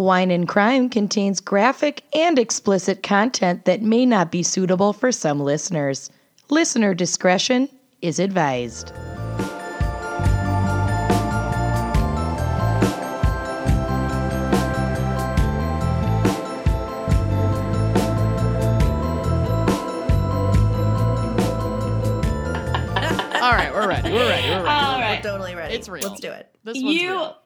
Wine and Crime contains graphic and explicit content that may not be suitable for some listeners. Listener discretion is advised. All right, we're ready. We're ready. We're ready. All We're right. totally ready. It's real. Let's do it. This one's You real.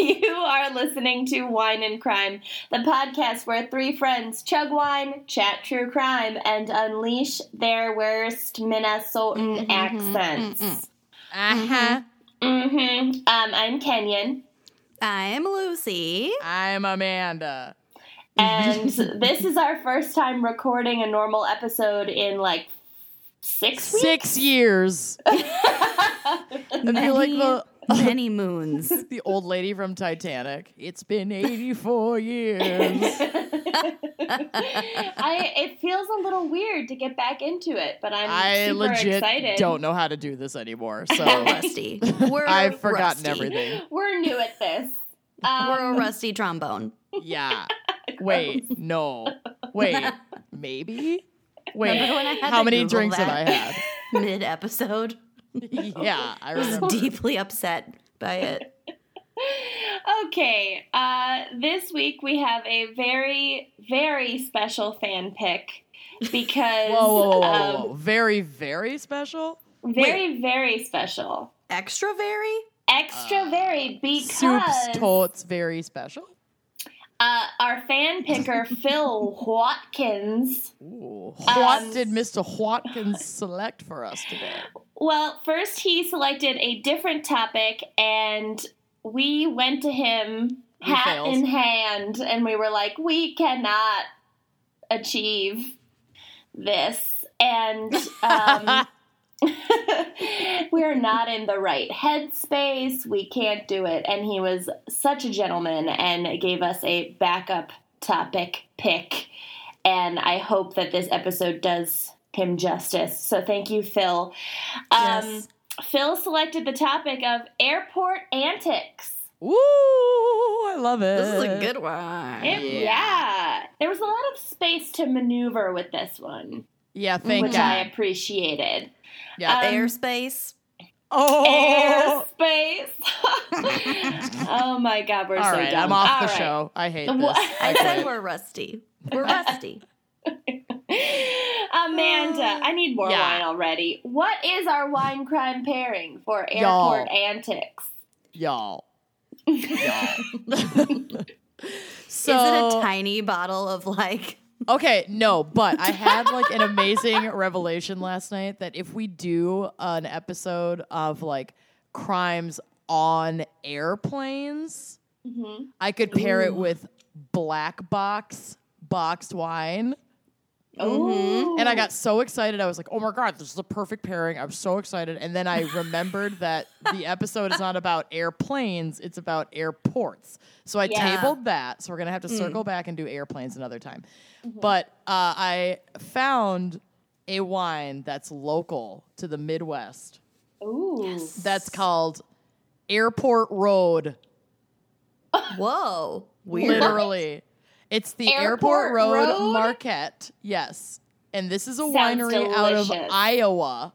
you are listening to Wine and Crime, the podcast where three friends chug wine, chat true crime, and unleash their worst Minnesotan accents. Uh-huh. Mm-hmm. Um, I'm Kenyon, I'm Lucy. I'm Amanda. and this is our first time recording a normal episode in like six weeks. Six years. I feel like the many moons. the old lady from Titanic. It's been 84 years. I it feels a little weird to get back into it, but I'm I super legit excited. don't know how to do this anymore. So rusty. We're I've forgotten rusty. everything. We're new at this. We're a Um, rusty trombone. Yeah. Wait, no. Wait, maybe? Wait, when I had how many Google drinks that? have I had? Mid episode, yeah, I was deeply upset by it. okay, uh, this week we have a very, very special fan pick because Whoa, whoa, whoa, um, whoa. Very, very special? very, very special. Extra very? Extra very because Soups totes very special? uh, our fan picker Phil Watkins Ooh. What Um, did Mr. Watkins select for us today? Well, first he selected a different topic, and we went to him hat in hand, and we were like, we cannot achieve this. And um, we're not in the right headspace. We can't do it. And he was such a gentleman and gave us a backup topic pick. And I hope that this episode does him justice. So thank you, Phil. Um, Yes. Phil selected the topic of airport antics. Ooh, I love it. This is a good one. It- Yeah. yeah. There was a lot of space to maneuver with this one, Yeah, thank you. which I appreciated. Yeah. um, Airspace. oh, Airspace. oh my god, we're all so right. dumb. I'm off All the right. show. I hate this. I I said we're rusty. We're rusty. Amanda, I need more Yeah. wine already. What is our wine crime pairing for Y'all. airport antics? y'all. Y'all. so, Is it a tiny bottle of like Okay, no, but I had like an amazing revelation last night that if we do an episode of like crimes on airplanes, hmm I could pair it with black box boxed wine. Oh, And I got so excited. I was like, oh my God, this is a perfect pairing. I'm so excited. And then I remembered that the episode is not about airplanes, it's about airports. So I Yeah. tabled that. So we're going to have to Mm. circle back and do airplanes another time. But uh, I found a wine that's local to the Midwest Ooh. that's called Airport Road. whoa. Weird. Literally. It's the Airport Airport, Road, Road? Marquette. Yes. And this is a Sounds winery out of. Iowa.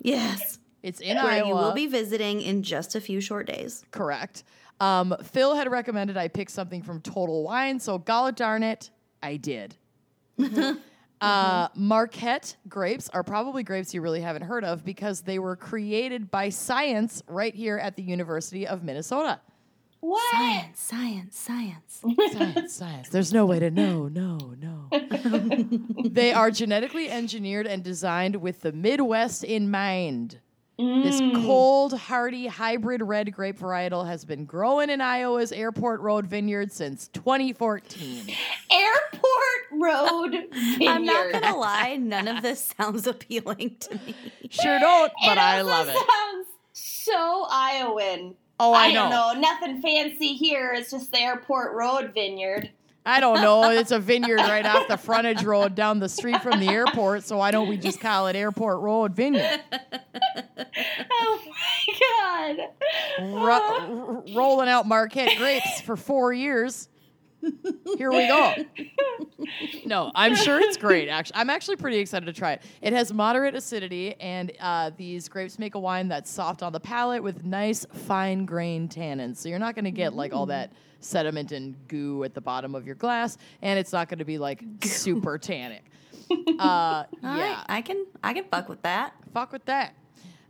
Yes. It's in Where Iowa. you will be visiting in just a few short days. correct. Um, Phil had recommended I pick something from Total Wine, so gala darn it, I did. Uh, Marquette grapes are probably grapes you really haven't heard of because they were created by science right here at the University of Minnesota. What? Science, science, science. science, science. There's no way to know. No, no. they are genetically engineered and designed with the Midwest in mind. This Mm. cold, hardy hybrid red grape varietal has been growing in Iowa's Airport Road vineyard since 2014. Airport Road Vineyard. I'm not gonna lie, none of this sounds appealing to me. Sure don't, but It I love it. Sounds so Iowan. Oh, I, don't know. know. Nothing fancy here. It's just the Airport Road Vineyard. I don't know. It's a vineyard right off the frontage road down the street from the airport, so why don't we just call it Airport Road Vineyard? Oh my god. Ro- oh. r- rolling out Marquette grapes for four years. Here we go. No, I'm sure it's great. Actually, I'm actually pretty excited to try it. It has moderate acidity, and uh, these grapes make a wine that's soft on the palate with nice fine grained tannins. So you're not going to get like all that sediment and goo at the bottom of your glass, and it's not going to be like super tannic. Uh, yeah, right, I can I can fuck with that. fuck with that.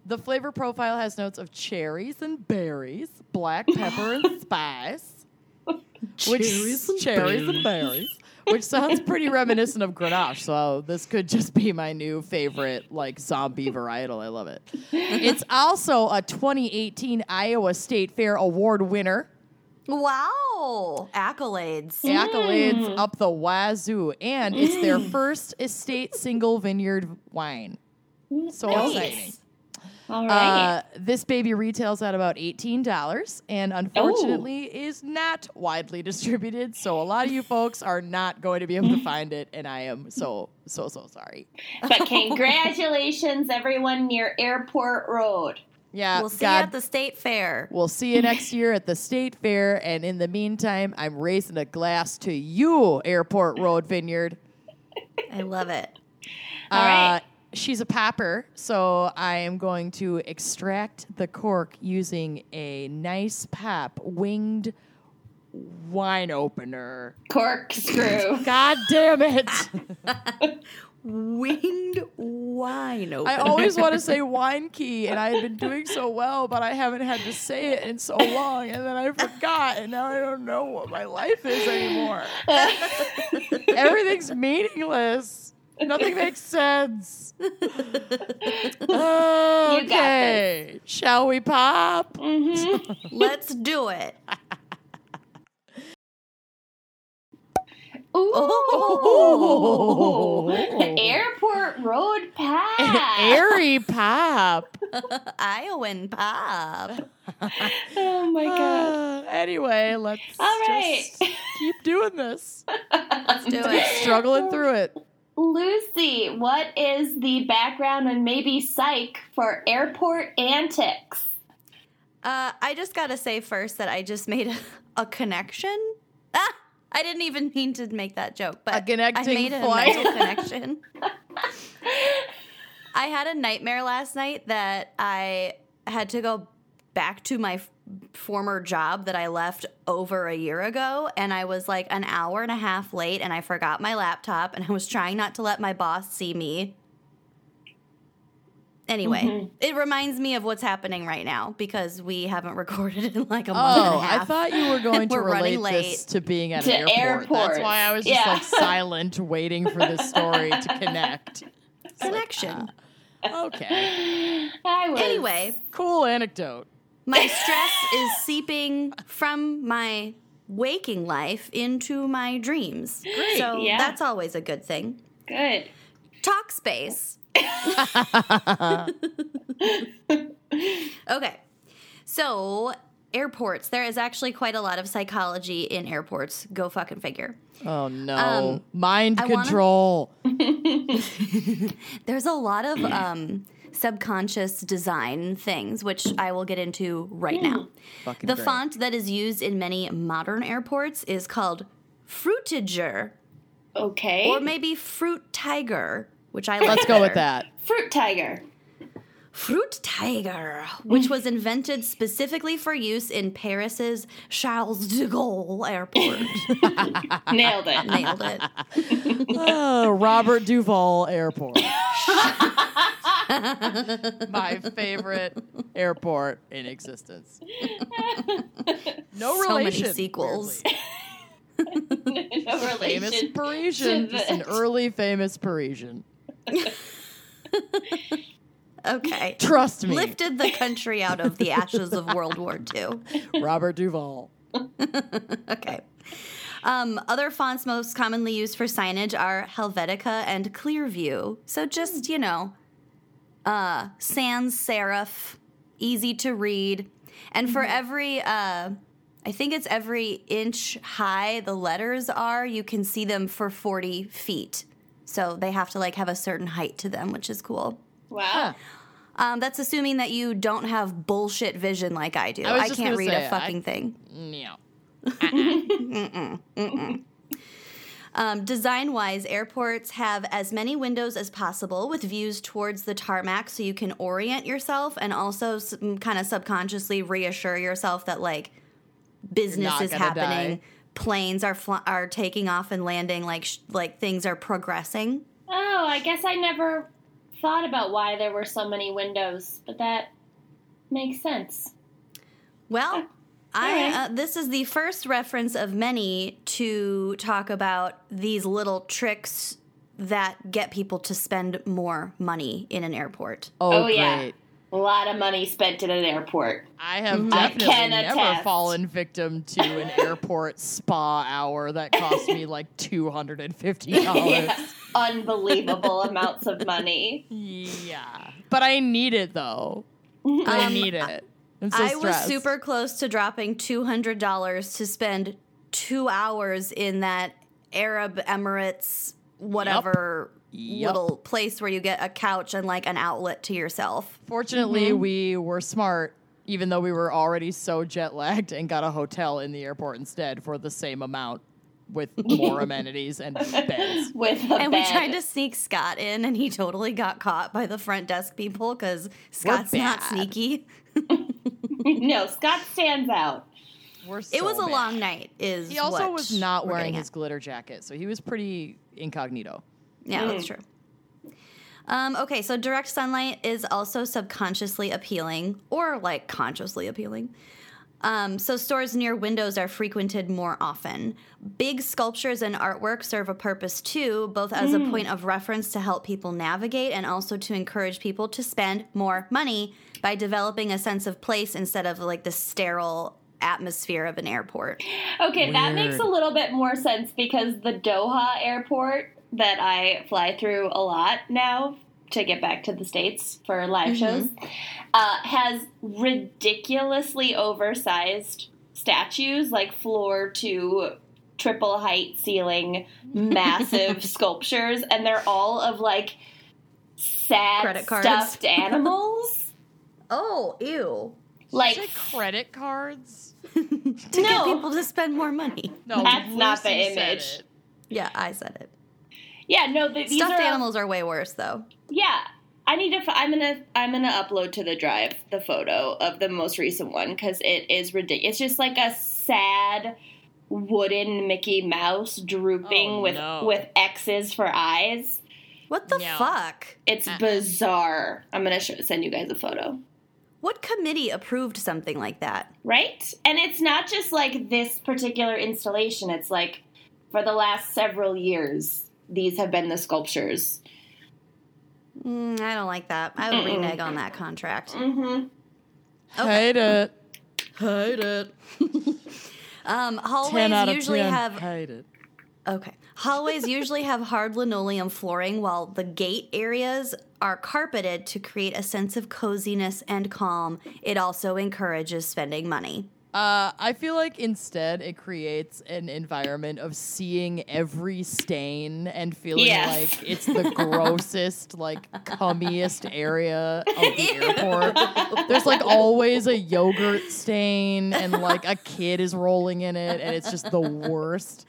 The flavor profile has notes of cherries and berries, black pepper and spice, which Cherries and cherries and berries, which sounds pretty reminiscent of Grenache. So this could just be my new favorite like zombie varietal. I love it. It's also a 2018 Iowa State Fair award winner. Wow, accolades. Mm. Accolades mm. up the wazoo, and it's their mm. first estate single vineyard wine. So exciting. All right. Uh, this baby retails at about eighteen dollars, and unfortunately is not widely distributed. So a lot of you folks are not going to be able to find it, and I am so so so sorry. but congratulations, everyone near Airport Road. Yeah, We'll see God, you at the state fair. we'll see you next year at the state fair, and in the meantime, I'm raising a glass to you, Airport Road Vineyard. I love it. All right. She's a popper, so I am going to extract the cork using a nice pop winged wine opener. Corkscrew. God damn it! Winged wine opener. I always want to say wine key, and I had been doing so well, but I haven't had to say it in so long, and then I forgot, and now I don't know what my life is anymore. Everything's meaningless. Nothing makes sense. Okay, shall we pop? Let's do it. Ooh. Airport Road Pass. Airy pop. Iowan pop. oh my god. Uh, anyway, let's All right. just keep doing this. Let's do it. Struggling through it. Lucy, what is the background and maybe psych for airport antics? Uh, I just gotta say first that I just made a, a connection. Ah, I didn't even mean to make that joke, but A connecting I made a flight. mental connection. I had a nightmare last night that I had to go back to my f- former job that I left over a year ago, and I was like an hour and a half late, and I forgot my laptop, and I was trying not to let my boss see me. Anyway, mm-hmm. it reminds me of what's happening right now because we haven't recorded in like a oh, month Oh. I thought you were going to We're relate this late. to being at To an airport. That's why I was just Yeah. like silent, waiting for this story to connect. connection. Ah, okay, I was Anyway, cool anecdote. My stress is seeping from my waking life into my dreams. Great. So Yeah. that's always a good thing. good. TalkSpace. okay. So, airports. There is actually quite a lot of psychology in airports. Go fucking figure. Oh no, Um, mind I wanna- control. There's a lot of um, subconscious design things, which I will get into right hmm. now. Fucking The great. font that is used in many modern airports is called Frutiger Okay. or maybe Fruit Tiger, which I like. Let's go with that. Fruit tiger. Fruit Tiger, which was invented specifically for use in Paris's Charles de Gaulle Airport. Nailed it. Nailed it. Oh, Robert Duvall Airport. My favorite airport in existence. No So many relation. sequels. weirdly. no Famous. Parisian. to Just an early famous Parisian. Okay. Trust me. Lifted the country out of the ashes of World War II. Robert Duvall. Okay. Um, other fonts most commonly used for signage are Helvetica and Clearview. So just, you know, uh, sans serif, easy to read. And for every, uh, I think it's every inch high the letters are, you can see them for 40 feet. So they have to like have a certain height to them, which is cool. Wow. Huh. Um, that's assuming that you don't have bullshit vision like I do. I I, can't read say, a I- fucking thing. Yeah. Um, design wise, airports have as many windows as possible with views towards the tarmac so you can orient yourself and also kind of subconsciously reassure yourself that like business is happening. die. Planes are fl- are taking off and landing like sh- like things are progressing. Oh, I guess I never thought about why there were so many windows, but that makes sense. Well, I uh, this is the first reference of many to talk about these little tricks that get people to spend more money in an airport. Oh, Oh, yeah. great. A lot of money spent at an airport. I have. I definitely can never attest. fallen victim to an airport spa hour that cost me like two hundred and fifty dollars. Yeah. Unbelievable amounts of money. Yeah, but I need it though. I Um, need it. I'm so I was super close to dropping two hundred dollars to spend two hours in that Arab Emirates whatever Yep. little place where you get a couch and like an outlet to yourself. Fortunately, Mm-hmm. we were smart, even though we were already so jet lagged, and got a hotel in the airport instead for the same amount with more amenities and beds. With a And we tried to sneak Scott in, and he totally got caught by the front desk people because Scott's not sneaky. no, Scott stands out. We're It so was a long night. Is He also what was not wearing his at. glitter jacket, so he was pretty incognito. Yeah, that's true. Um, okay, so direct sunlight is also subconsciously appealing or like consciously appealing. Um, so stores near windows are frequented more often. Big sculptures and artwork serve a purpose too, both as a point of reference to help people navigate and also to encourage people to spend more money by developing a sense of place instead of like the sterile atmosphere of an airport. Okay, that makes a little bit more sense because the Doha airport that I fly through a lot now to get back to the States for live shows uh, has ridiculously oversized statues, like floor to triple height ceiling, massive sculptures, and they're all of like sad Credit cards. stuffed animals. Oh, ew. Like, Say credit cards? To get people to spend more money. No, That's not the Lucy image. Yeah, I said it. yeah, no, the, these Stuffed are animals are way worse though. Yeah, I need to. f- I'm gonna. I'm gonna upload to the drive the photo of the most recent one because it is ridiculous. It's just like a sad wooden Mickey Mouse drooping Oh, with no. with X's for eyes. What the No. fuck? It's Uh-uh. bizarre. I'm gonna sh- send you guys a photo. What committee approved something like that? Right? And it's not just like this particular installation. It's like for the last several years, these have been the sculptures. Mm, I don't like that. I would Mm-mm. renege on that contract. Mm-hmm. Hate it. Hate it. um, 10 out hallways of usually 10. have Hate it. okay. Hallways usually have hard linoleum flooring, while the gate areas are carpeted to create a sense of coziness and calm. It also encourages spending money. Uh, I feel like instead it creates an environment of seeing every stain and feeling Yes. like it's the grossest, like cummiest area of the airport. There's like always a yogurt stain and like a kid is rolling in it and it's just the worst.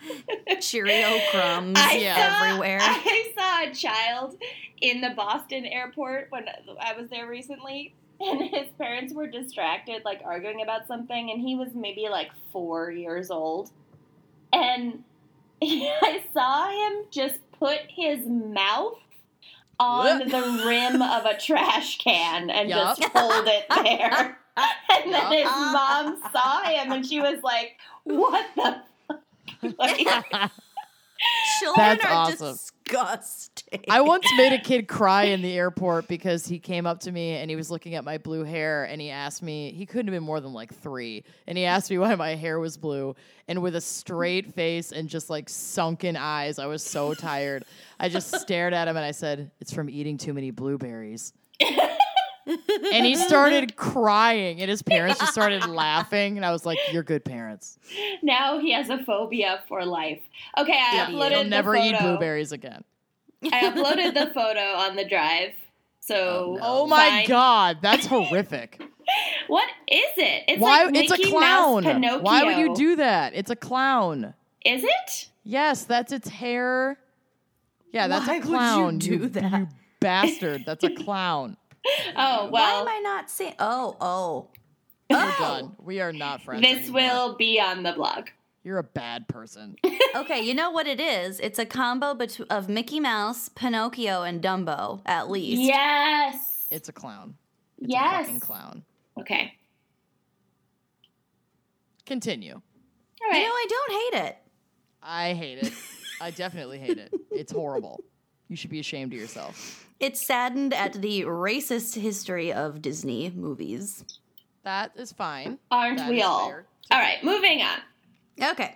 Cheerio crumbs I saw, everywhere. I saw a child in the Boston airport when I was there recently, and his parents were distracted, like arguing about something, and he was maybe like four years old. And I saw him just put his mouth on What? the rim of a trash can and Yup. just hold it there. And then his mom saw him, and she was like, "What the?" fuck?" Like, Children That's are awesome. Disgusting. I once made a kid cry in the airport because he came up to me and he was looking at my blue hair and he asked me, he couldn't have been more than like three. And he asked me why my hair was blue. And with a straight face and just like sunken eyes, I was so tired. I just stared at him and I said, It's from eating too many blueberries. And he started crying and his parents just started laughing. And I was like, You're good parents. now he has a phobia for life. Okay, I Idiot. uploaded You'll the never photo. eat blueberries again. I uploaded the photo on the drive. So Oh, oh my find- God, that's horrific. What is it? It's Why? like it's a clown. Mouse Pinocchio. Why would you do that? It's a clown. Is it? Yes, that's its hair. Yeah, that's Why a would you clown. do that? You bastard. That's a clown. Oh Why am I not seeing? Oh, oh. We're oh. done. We are not friends. This anymore. will be on the blog. You're a bad person. Okay, you know what it is? It's a combo bet- of Mickey Mouse, Pinocchio, and Dumbo, at least. Yes. It's a clown. It's a yes. fucking clown. Okay. Continue. All You know, I don't hate it. I hate it. I definitely hate it. It's horrible. You should be ashamed of yourself. It's saddened at the racist history of Disney movies. That is fine. Aren't That we all? fair. All right. Moving on. Okay.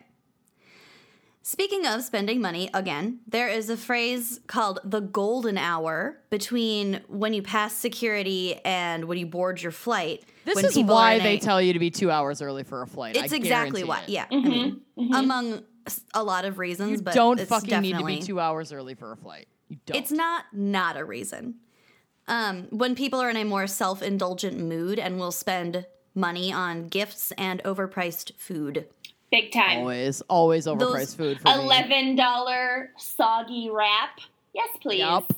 Speaking of spending money, again, there is a phrase called the golden hour between when you pass security and when you board your flight. This when is why they a- tell you to be two hours early for a flight. I It's exactly why. it. Yeah. I mm-hmm, mean, mm-hmm. among a lot of reasons, You but don't it's fucking need to be two hours early for a flight. You don't. It's not not a reason. Um, when people are in a more self-indulgent mood and will spend money on gifts and overpriced food. Big time. always, always overpriced Those food for me. Eleven dollar soggy wrap. Yes, please. Yup.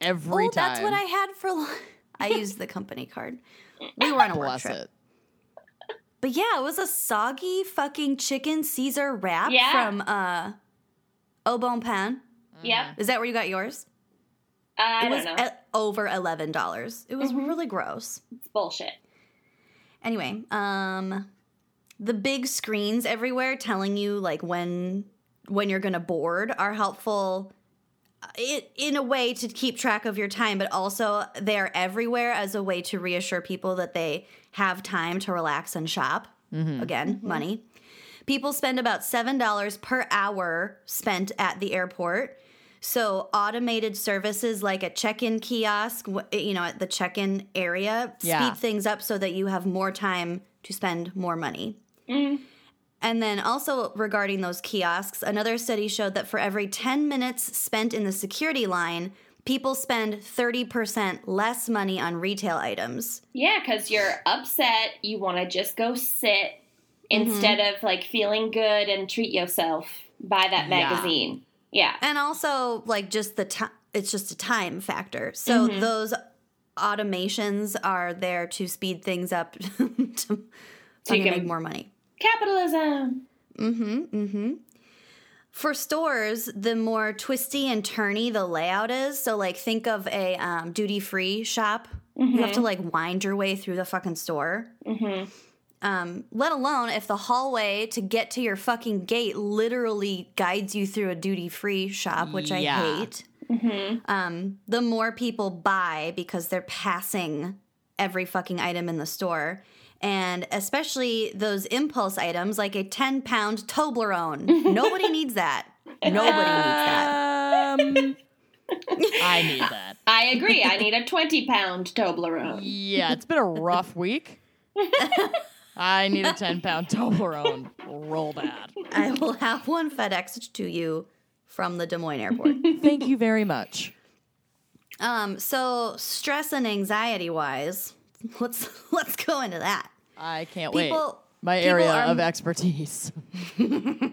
Every oh, time. that's what I had for. L- I used the company card. We were on a work Bless trip, it. but yeah, it was a soggy fucking chicken Caesar wrap Yeah. from uh, Au Bon Pain. Yep. Is that where you got yours? I it was don't know. over eleven dollars. It was Mm-hmm. really gross. it's bullshit. Anyway, um, the big screens everywhere telling you like when when you're gonna board are helpful. uh, It, in a way to keep track of your time, but also they're everywhere as a way to reassure people that they have time to relax and shop. Again, money. People spend about $7 per hour spent at the airport. So, automated services like a check in kiosk, eh, you know, at the check in area, Yeah. speed things up so that you have more time to spend more money. Mm-hmm. And then also regarding those kiosks, another study showed that for every 10 minutes spent in the security line, people spend 30% less money on retail items. Yeah, because you're upset. You want to just go sit mm-hmm. instead of like feeling good and treat yourself. Buy that Yeah. magazine. Yeah. And also like just the time it's just a time factor. So those automations are there to speed things up to So so you can- make more money. Capitalism. Mm Mhm. Mm Mhm. For stores, the more twisty and turny the layout is, so like think of a um, duty free shop. You have to like wind your way through the fucking store. Um, let alone if the hallway to get to your fucking gate literally guides you through a duty free shop, which Yeah. I hate. Um, the more people buy because they're passing every fucking item in the store. And especially those impulse items like a 10 pound Toblerone. Nobody needs that. Nobody needs that. Um, I need that. I agree. I need a 20 pound Toblerone. Yeah, it's been a rough week. I need a 10 pound Toblerone. Roll bad. I will have one FedEx to you from the Des Moines airport. Thank you very much. um, so stress and anxiety wise, let's let's go into that. I can't wait. People- My area are- of expertise.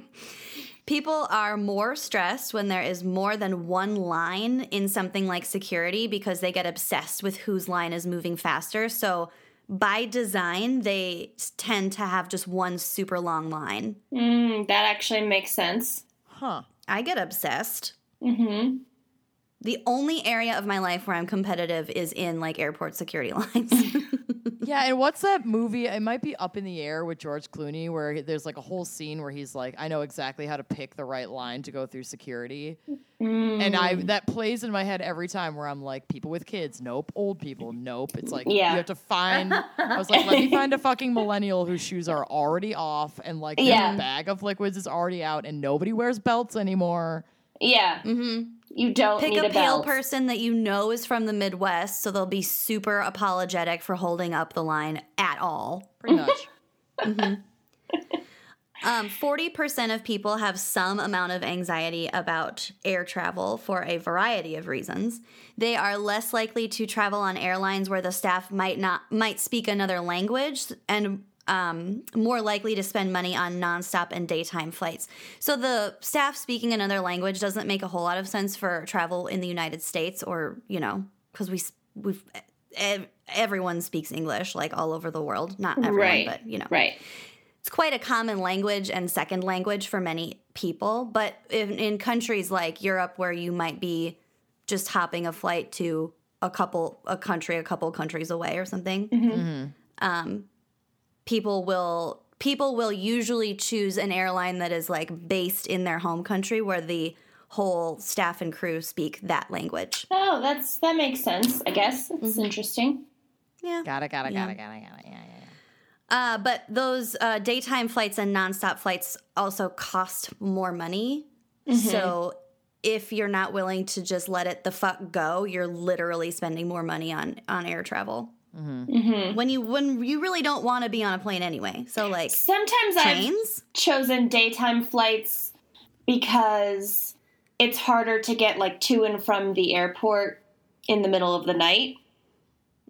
People are more stressed when there is more than one line in something like security because they get obsessed with whose line is moving faster. So by design, they tend to have just one super long line. Mm, that actually makes sense. Huh. I get obsessed. Mm-hmm. The only area of my life where I'm competitive is in like airport security lines. Yeah, and what's that movie? It might be Up in the Air with George Clooney, where there's like a whole scene where he's like, "I know exactly how to pick the right line to go through security," and I mm. that plays in my head every time. Where I'm like, "People with kids, nope. Old people, nope." It's like Yeah. you have to find. I was like, "Let me find a fucking millennial whose shoes are already off, and like their Yeah. bag of liquids is already out, and nobody wears belts anymore." Yeah. Mm-hmm. You don't Pick need a a, pale person that you know is from the Midwest, so they'll be super apologetic for holding up the line at all. Pretty much. mm-hmm. Um, 40% of people have some amount of anxiety about air travel for a variety of reasons. They are less likely to travel on airlines where the staff might not might speak another language and um, more likely to spend money on nonstop and daytime flights. So the staff speaking another language doesn't make a whole lot of sense for travel in the United States or, you know, because we we've ev- everyone speaks English like all over the world. Not everyone, right. but you know. Right. It's quite a common language and second language for many people, but in, in countries like Europe where you might be just hopping a flight to a couple a country a couple countries away or something, um, people will people will usually choose an airline that is like based in their home country where the whole staff and crew speak that language. Oh, that's that makes sense. I guess it's interesting. Yeah. Got it, got it, Yeah. got it, got it, got it. Yeah, yeah, yeah. Uh, but those uh, daytime flights and nonstop flights also cost more money. So if you're not willing to just let it the fuck go, you're literally spending more money on on air travel. Mm-hmm. Mm-hmm. When you when you really don't want to be on a plane anyway. So like Sometimes I've chosen daytime flights because it's harder to get like to and from the airport in the middle of the night.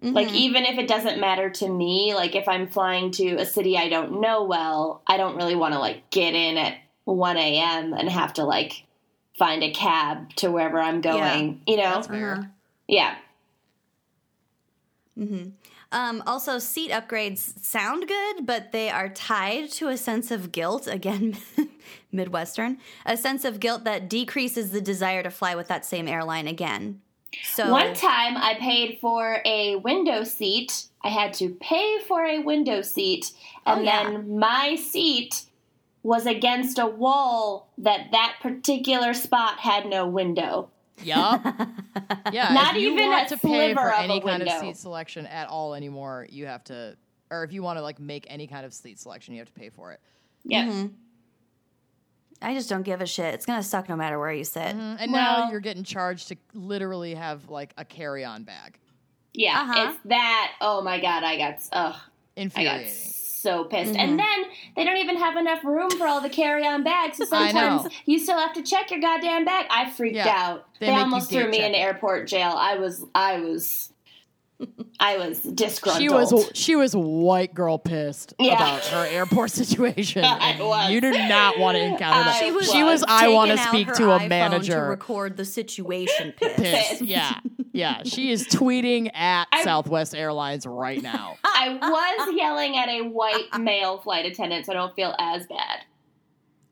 Like mm-hmm. even if it doesn't matter to me, like if I'm flying to a city I don't know well, I don't really want to like get in at 1 a.m. and have to like find a cab to wherever I'm going. You know? That's yeah. Um, also, seat upgrades sound good, but they are tied to a sense of guilt. Again, Midwestern, a sense of guilt that decreases the desire to fly with that same airline again. So One time I paid for a window seat. I had to pay for a window seat, and Oh, yeah. then my seat was against a wall that that particular spot had no window. Yup. Yeah. Not if you even want a to pay sliver for of a any kind of window. seat selection at all anymore, you have to, or if you want to like make any kind of seat selection, you have to pay for it. Yeah. Mm-hmm. I just don't give a shit. It's gonna suck no matter where you sit. And now Well- you're getting charged to literally have like a carry-on bag. Yeah. Uh-huh. It's that. Oh my god, I got ugh, I got Infuriating. So pissed. Mm-hmm. And then they don't even have enough room for all the carry-on bags. So sometimes you still have to check your goddamn bag. I freaked Yeah. out. They They, almost threw me in airport jail. I was I was I was disgruntled. She was she was white girl pissed Yeah. about her airport situation. I was. You do not want to encounter that. I She was, she was I want to speak to a manager. to record the situation. Pissed. pissed. Yeah. Yeah. She is tweeting at I- Southwest Airlines right now. I was yelling at a white male flight attendant, so I don't feel as bad.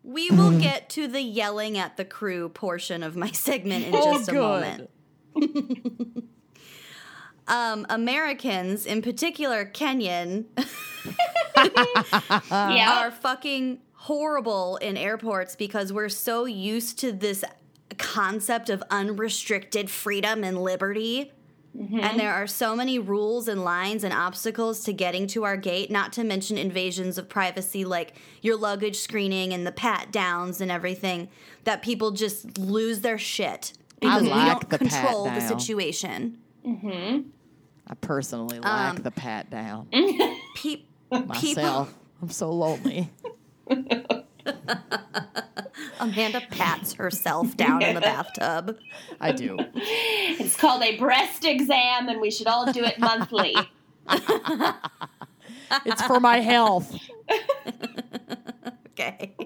We will get to the yelling at the crew portion of my segment in Oh, just a good. moment. Um, Americans, in particular Kenyon, yeah. are fucking horrible in airports because we're so used to this concept of unrestricted freedom and liberty. And there are so many rules and lines and obstacles to getting to our gate, not to mention invasions of privacy like your luggage screening and the pat downs and everything, that people just lose their shit because we don't the control the situation. I personally like Um, the pat down Pe- people, myself. I'm so lonely. Amanda pats herself down in the bathtub. I do. It's called a breast exam, and we should all do it monthly. It's for my health. Okay.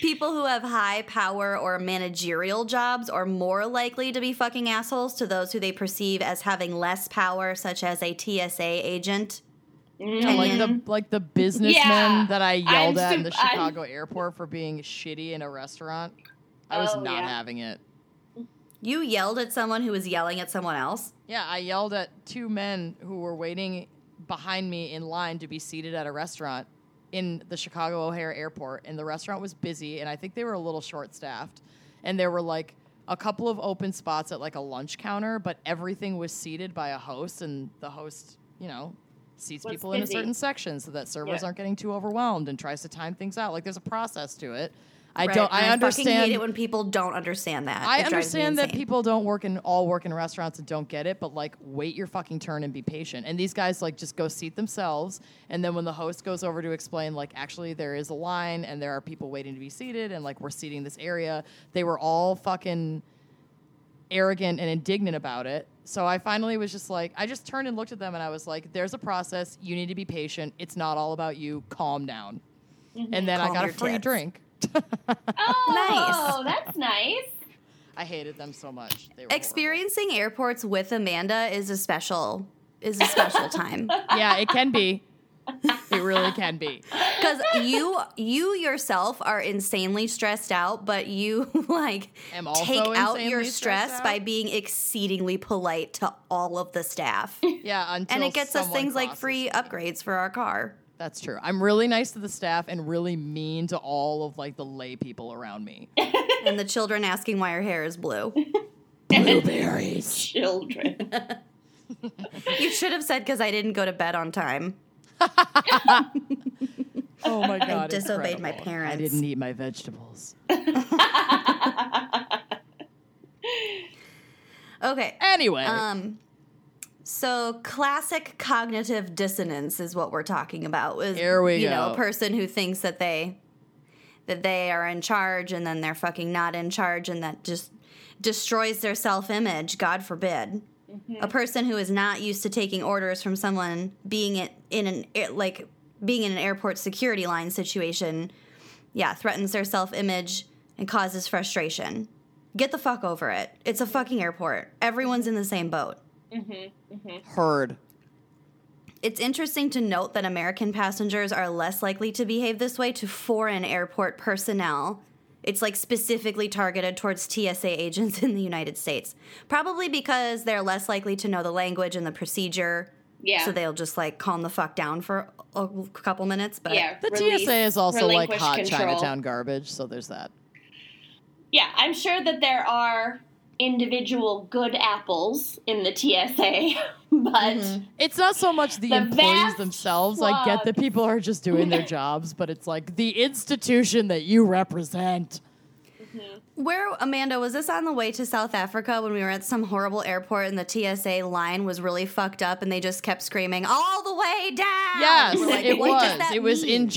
People who have high power or managerial jobs are more likely to be fucking assholes to those who they perceive as having less power, such as a TSA agent. Mm-hmm. Yeah, like the like the businessman Yeah. that I yelled I'm at in the sup- I'm- Chicago airport for being shitty in a restaurant. I was Oh, not yeah. having it. You yelled at someone who was yelling at someone else. Yeah, I yelled at two men who were waiting behind me in line to be seated at a restaurant in the Chicago O'Hare Airport, and the restaurant was busy, and I think they were a little short staffed. And there were like a couple of open spots at like a lunch counter, but everything was seated by a host, and the host, you know, seats people in a certain section so that servers Yeah. aren't getting too overwhelmed and tries to time things out. Like there's a process to it. I Right, don't. and I fucking hate understand. it when people don't understand that. I It understand that people don't work in all work in restaurants and don't get it, but like wait your fucking turn and be patient. And these guys like just go seat themselves, and then when the host goes over to explain like actually there is a line and there are people waiting to be seated and like we're seating this area, they were all fucking arrogant and indignant about it. So I finally was just like, I just turned and looked at them and I was like, there's a process. You need to be patient. It's not all about you. Calm down. Mm-hmm. And then Calm I got a free tits. drink. Oh, that's nice. I hated them so much. They were horrible. Experiencing airports with Amanda is a special is a special time Yeah, it can be. It really can be. because you you yourself are insanely stressed out, but you like Am also take out your stress out? by being exceedingly polite to all of the staff, Yeah, until and it gets us things like free me. upgrades for our car. That's true. I'm really nice to the staff and really mean to all of like the lay people around me. and the children asking why her hair is blue. Blueberries. Children. You should have said because I didn't go to bed on time. Oh my god. I disobeyed my parents. I didn't eat my vegetables. Okay. Anyway, Um, so classic cognitive dissonance is what we're talking about. Is, Here we you know, go. a person who thinks that they that they are in charge and then they're fucking not in charge and that just destroys their self-image, God forbid. A mm-hmm. person who is not used to taking orders from someone being in, in an like being in an airport security line situation, yeah, threatens their self-image and causes frustration. Get the fuck over it. It's a fucking airport. Everyone's in the same boat. Mm-hmm. Mm-hmm. heard. It's interesting to note that American passengers are less likely to behave this way to foreign airport personnel. It's like specifically targeted towards TSA agents in the United States. Probably because they're less likely to know the language and the procedure. Yeah. So they'll just like calm the fuck down for a couple minutes. But yeah. The release- TSA is also like hot control. Chinatown garbage, so there's that. Yeah, I'm sure that there are individual good apples in the TSA, but Mm-hmm. It's not so much the, The employees vast themselves. I get that people are just doing their jobs, but it's like the institution that you represent. Where, Amanda, was this on the way to South Africa when we were at some horrible airport and the TSA line was really fucked up and they just kept screaming, all the way down? Yes, like, it was. that It was in mean?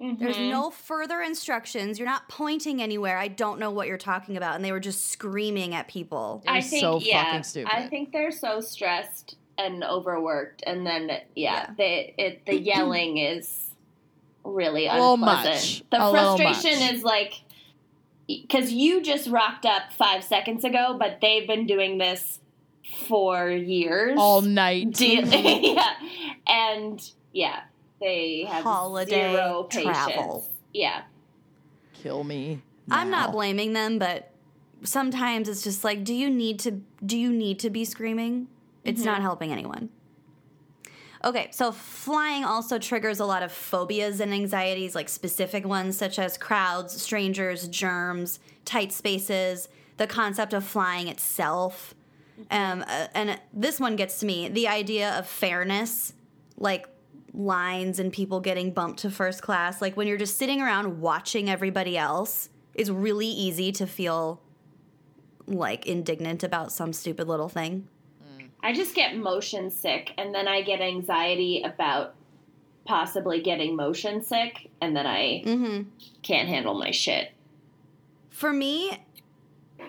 JFK. There's mm-hmm. no further instructions. You're not pointing anywhere. I don't know what you're talking about. And they were just screaming at people. I was think so yeah, fucking stupid. I think they're so stressed and overworked, and then yeah, Yeah. they it the yelling is really A little unpleasant. much. The A frustration much. is like because you just rocked up five seconds ago, but they've been doing this for years, All night. De- yeah, and yeah, they have Holiday zero patience. travel. Yeah, Kill me. I'm not blaming them, but sometimes it's just like, do you need to do you need to be screaming? It's not helping anyone. Okay, so flying also triggers a lot of phobias and anxieties, like specific ones such as crowds, strangers, germs, tight spaces, the concept of flying itself. Um, uh, and this one gets to me the idea of fairness, like lines and people getting bumped to first class. Like when you're just sitting around watching everybody else, it's really easy to feel like indignant about some stupid little thing. I just get motion sick, and then I get anxiety about possibly getting motion sick, and then I Mm-hmm. can't handle my shit. For me,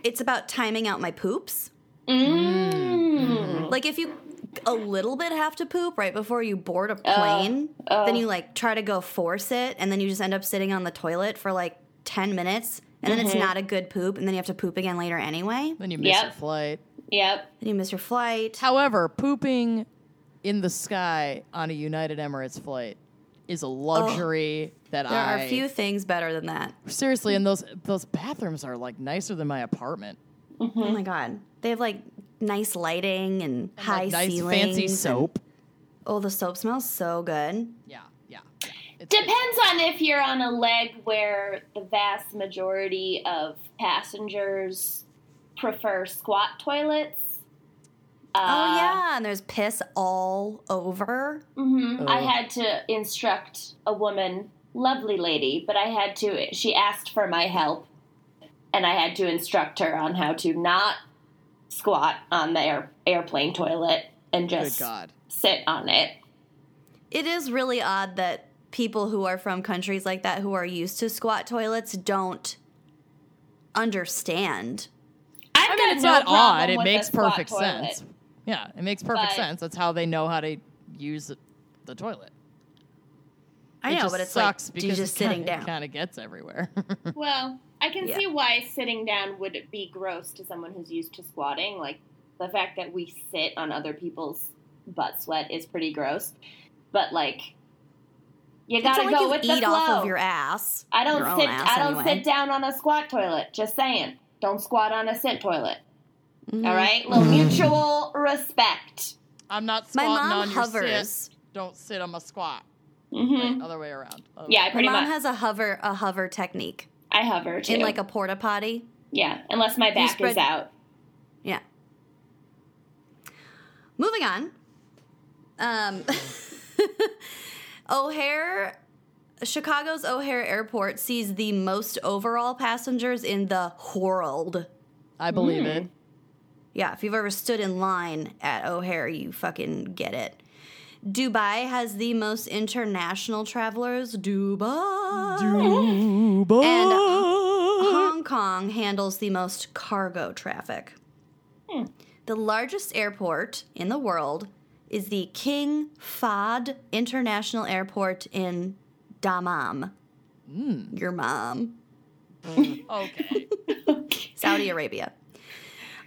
it's about timing out my poops. Mm. Like if you a little bit have to poop right before you board a oh. plane, oh. then you like try to go force it and then you just end up sitting on the toilet for like 10 minutes and then it's mm-hmm. not a good poop and then you have to poop again later anyway. Then you miss Yep. your flight. Yep. Then you miss your flight. However, pooping in the sky on a United Emirates flight is a luxury that Oh, There I are a few things better than that. seriously, and those those bathrooms are like nicer than my apartment. Mm-hmm. Oh my god. They have like nice lighting and, And, high like, nice ceilings. fancy and- soap. oh, the soap smells so good. Yeah, yeah. yeah. It's, Depends on if you're on a leg where the vast majority of passengers prefer squat toilets. oh Uh, yeah, and there's piss all over. hmm I had to instruct a woman lovely lady, but I had to. She asked for my help, and I had to instruct her on how to not squat on the air, airplane toilet and just God. sit on it. It is really odd that people who are from countries like that who are used to squat toilets don't understand. I've I mean, it's no not odd. It makes squat perfect toilet. sense. Yeah, it makes perfect But- sense. That's how they know how to use the, the toilet. I It know, just but it sucks like because you just sitting down. Kind of gets everywhere. Well, I can Yeah. see why sitting down would be gross to someone who's used to squatting. Like the fact that we sit on other people's butt sweat is pretty gross. But like, you gotta not like go you with the eat flow. off of your ass. I don't sit. I don't anyway. sit down on a squat toilet. Just saying, don't squat on a sit toilet. Mhm. All right, little mutual respect. I'm not My squatting mom on your hovers. sit. Don't sit on my squat. Mm-hmm. Right, other way around. Other Yeah, I way. My mom much. has a hover a hover technique I hover too. in like a porta potty. yeah, unless my back spread- is out. Yeah. Moving on. Um, O'Hare, Chicago's O'Hare Airport sees the most overall passengers in the world. I believe Mm. it. Yeah, if you've ever stood in line at O'Hare, you fucking get it. Dubai has the most international travelers. Dubai. Dubai. And Hong Kong handles the most cargo traffic. Hmm. The largest airport in the world is the King Fahd International Airport in Dammam. Hmm. Your mom. okay. Saudi Arabia.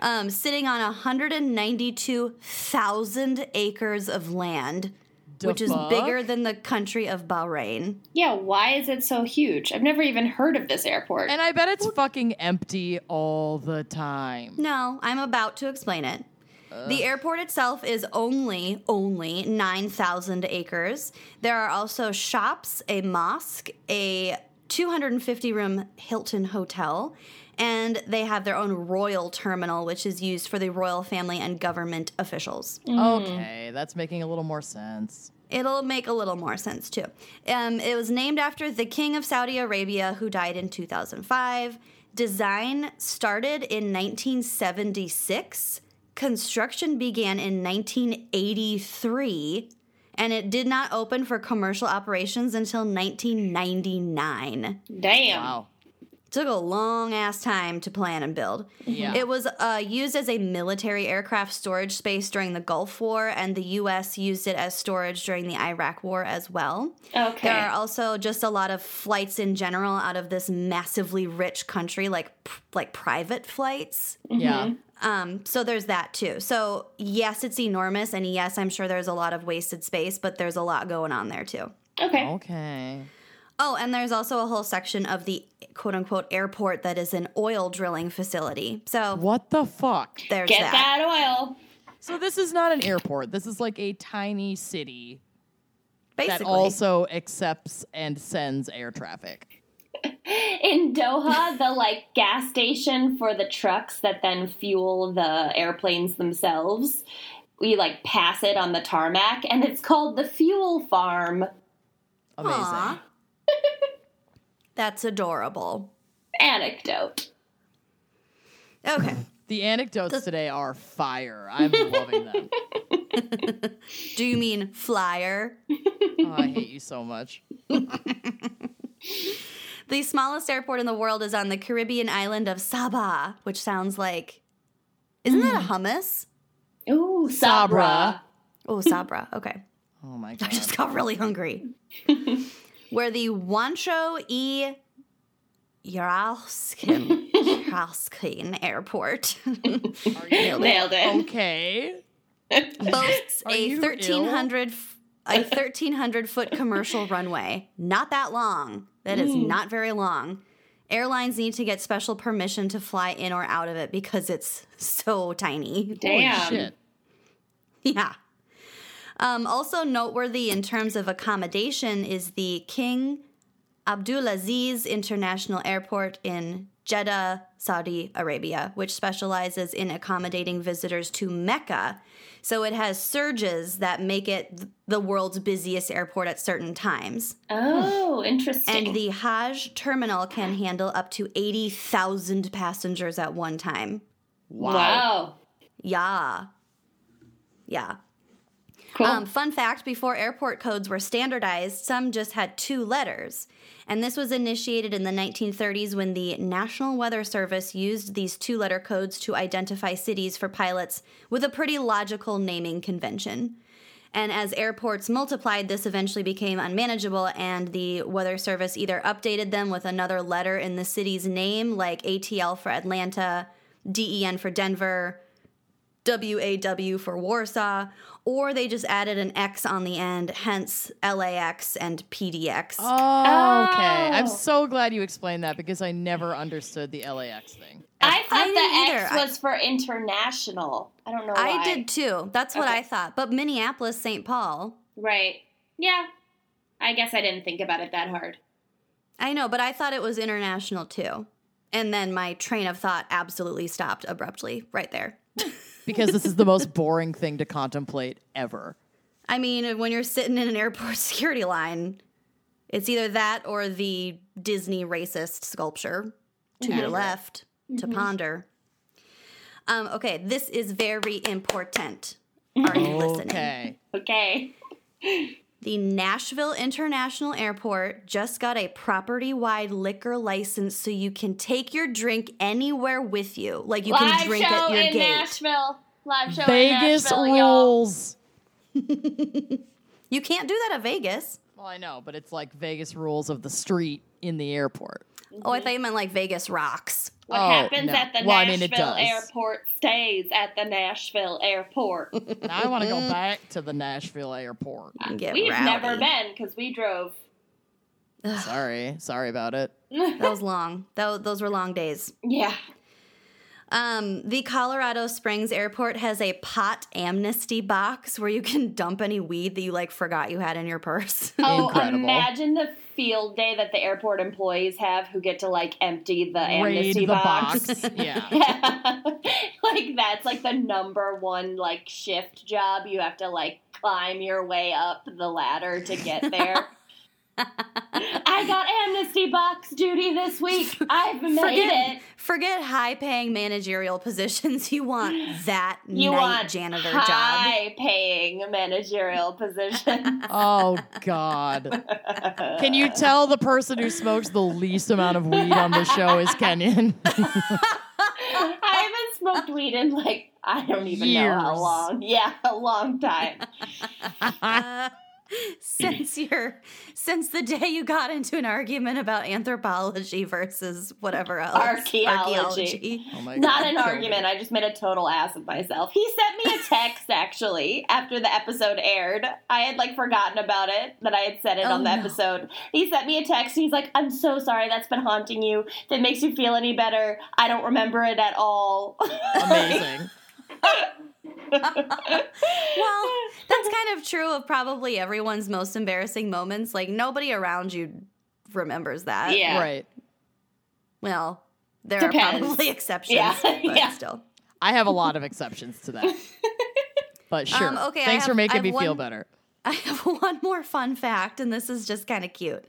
Um, sitting on 192,000 acres of land, Da which is bigger than the country of Bahrain. Yeah, why is it so huge? I've never even heard of this airport. And I bet it's fucking empty all the time. No, I'm about to explain it. The airport itself is only only 9,000 acres. There are also shops, a mosque, a 250 room Hilton hotel, and they have their own royal terminal which is used for the royal family and government officials. Okay, that's making a little more sense. It'll make a little more sense too. Um, it was named after the King of Saudi Arabia, who died in 2005. Design started in 1976. Construction began in 1983. And it did not open for commercial operations until 1999. Damn. Wow. Took a long ass time to plan and build. Yeah. It was uh, used as a military aircraft storage space during the Gulf War, and the U.S. used it as storage during the Iraq War as well. Okay. There are also just a lot of flights in general out of this massively rich country, like p- like private flights. Yeah. Um, so there's that too. So yes, it's enormous, and yes, I'm sure there's a lot of wasted space, but there's a lot going on there too. okay. Okay. Oh, and there's also a whole section of the quote unquote airport that is an oil drilling facility. So What the fuck? there's Get that. that oil. So this is not an airport. This is like a tiny city Basically. that also accepts and sends air traffic. In Doha, the like gas station for the trucks that then fuel the airplanes themselves, we like pass it on the tarmac and it's called the fuel farm. Amazing. Aw. That's adorable. Anecdote. Okay. The anecdotes today are fire. I'm loving them. Do you mean flyer? Oh, I hate you so much. The smallest airport in the world is on the Caribbean island of Saba, which sounds like. Isn't that a hmm. hummus? Ooh, Sabra. Sabra. Oh, Sabra. Okay. Oh my god. I just got really hungry. Where the Juancho E. Yaralskin, Yaralskin Airport Nailed it. Okay. boasts Are a 1300 a 1300 foot commercial runway. Not that long. That is hmm. not very long. Airlines need to get special permission to fly in or out of it because it's so tiny. Damn. Holy shit. Yeah. Um, also noteworthy in terms of accommodation is the King Abdulaziz International Airport in Jeddah, Saudi Arabia, which specializes in accommodating visitors to Mecca. So it has surges that make it the world's busiest airport at certain times. Oh, interesting. And the Hajj terminal can handle up to 80,000 passengers at one time. wow. Yeah. Yeah. Cool. Um, fun fact before airport codes were standardized, some just had two letters. And this was initiated in the 1930s when the National Weather Service used these two letter codes to identify cities for pilots with a pretty logical naming convention. And as airports multiplied, this eventually became unmanageable, and the Weather Service either updated them with another letter in the city's name, like ATL for Atlanta, DEN for Denver, WAW for Warsaw, or they just added an X on the end, hence LAX and PDX. Oh, okay. I'm Oh. so glad you explained that because I never understood the LAX thing. I thought I the didn't X either. I- was for international. I don't know I why. did too. That's what Okay. I thought. But Minneapolis, St. Paul. Right. Yeah. I guess I didn't think about it that hard. I know, but I thought it was international too. And then my train of thought absolutely stopped abruptly right there. Because this is the most boring thing to contemplate ever. I mean, when you're sitting in an airport security line, it's either that or the Disney racist sculpture to your left to ponder. Um, okay, this is very important. Are you listening? Okay. Okay. The Nashville International Airport just got a property wide liquor license so you can take your drink anywhere with you. Like you Live can drink show at your in gate. Nashville. Live show Vegas in Nashville, y'all. rules. You can't do that at Vegas. Well, I know, but it's like Vegas rules of the street in the airport. Oh, I mm-hmm. thought you meant like Vegas rocks. What Oh, happens no. at the Well, I mean, Nashville airport stays at the Nashville airport. Now I want to go mm-hmm. back to the Nashville airport. Get We've rowdy. never been because we drove. Sorry. Sorry about it. That was long. That, those were long days. Yeah. Um, the Colorado Springs Airport has a pot amnesty box where you can dump any weed that you like forgot you had in your purse. Oh, Incredible. imagine the field day that the airport employees have who get to like empty the Raid amnesty the box. box. yeah. Yeah. like that's like the number one like shift job. You have to like climb your way up the ladder to get there. I got amnesty box duty this week. I've made forget, it. forget high paying managerial positions. You want that You night want janitor job. high paying managerial position. Oh God. Can you tell the person who smokes the least amount of weed on the show is Kenyon? I haven't smoked weed in like I don't even know how long. Yeah, a long time. Since your since the day you got into an argument about anthropology versus whatever else Archaeology. Oh my Not God, an kill me. argument. I just made a total ass of myself. He sent me a text actually after the episode aired. I had like forgotten about it that I had said it Oh, on the no. episode. He sent me a text. He's like, "I'm so sorry. That's been haunting you. If it makes you feel any better, I don't remember it at all." Amazing. Well, that's kind of true of probably everyone's most embarrassing moments. Like nobody around you remembers that. Yeah. Right. Well, there Depends. are probably exceptions, Yeah, but yeah. still. I have a lot of exceptions to that. But sure. Um, okay, I Thanks for making I have me feel better. I have one more fun fact, and this is just kind of cute.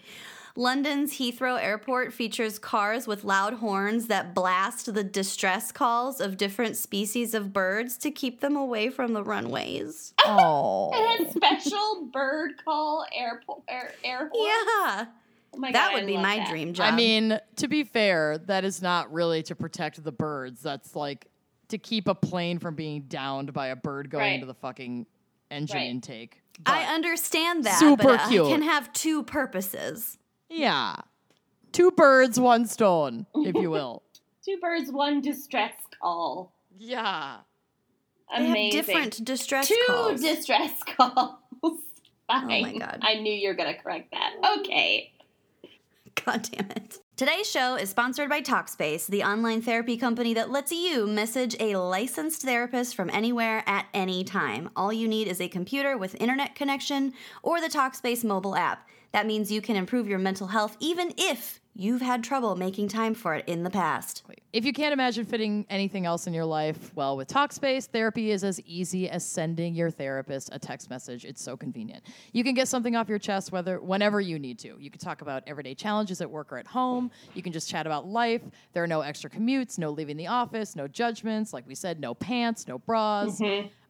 London's Heathrow Airport features cars with loud horns that blast the distress calls of different species of birds to keep them away from the runways. Oh. And a special bird call airport air, air. Yeah, Oh my that God, would I be my that. dream job. I mean, to be fair, that is not really to protect the birds. That's like to keep a plane from being downed by a bird going Right. into the fucking engine Right. intake. I understand that, uh, Super but cute. it can have two purposes. Yeah. Two birds, one stone, if you will. Two birds, one distress call. yeah. They Amazing. have different distress Two calls. distress calls. Oh Fine. my God. I knew you were gonna correct that. Okay. God damn it. Today's show is sponsored by Talkspace, the online therapy company that lets you message a licensed therapist from anywhere at any time. All you need is a computer with internet connection or the Talkspace mobile app. That means you can improve your mental health even if you've had trouble making time for it in the past. If you can't imagine fitting anything else in your life, well, with Talkspace, therapy is as easy as sending your therapist a text message. It's so convenient. You can get something off your chest whether whenever you need to. You can talk about everyday challenges at work or at home. You can just chat about life. There are no extra commutes, no leaving the office, no judgments. Like we said, no pants, no bras.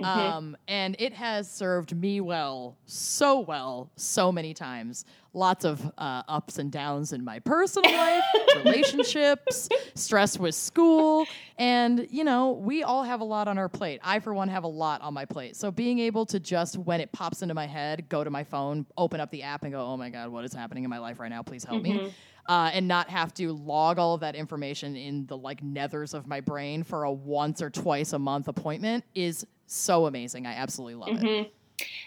Um, and it has served me well, so well, so many times. Lots of uh, ups and downs in my personal life, relationships, stress with school. And, you know, we all have a lot on our plate. I, for one, have a lot on my plate. So being able to just, when it pops into my head, go to my phone, open up the app, and go, oh my God, what is happening in my life right now? Please help me. Uh, and not have to log all of that information in the like nethers of my brain for a once or twice a month appointment is so amazing. I absolutely love it.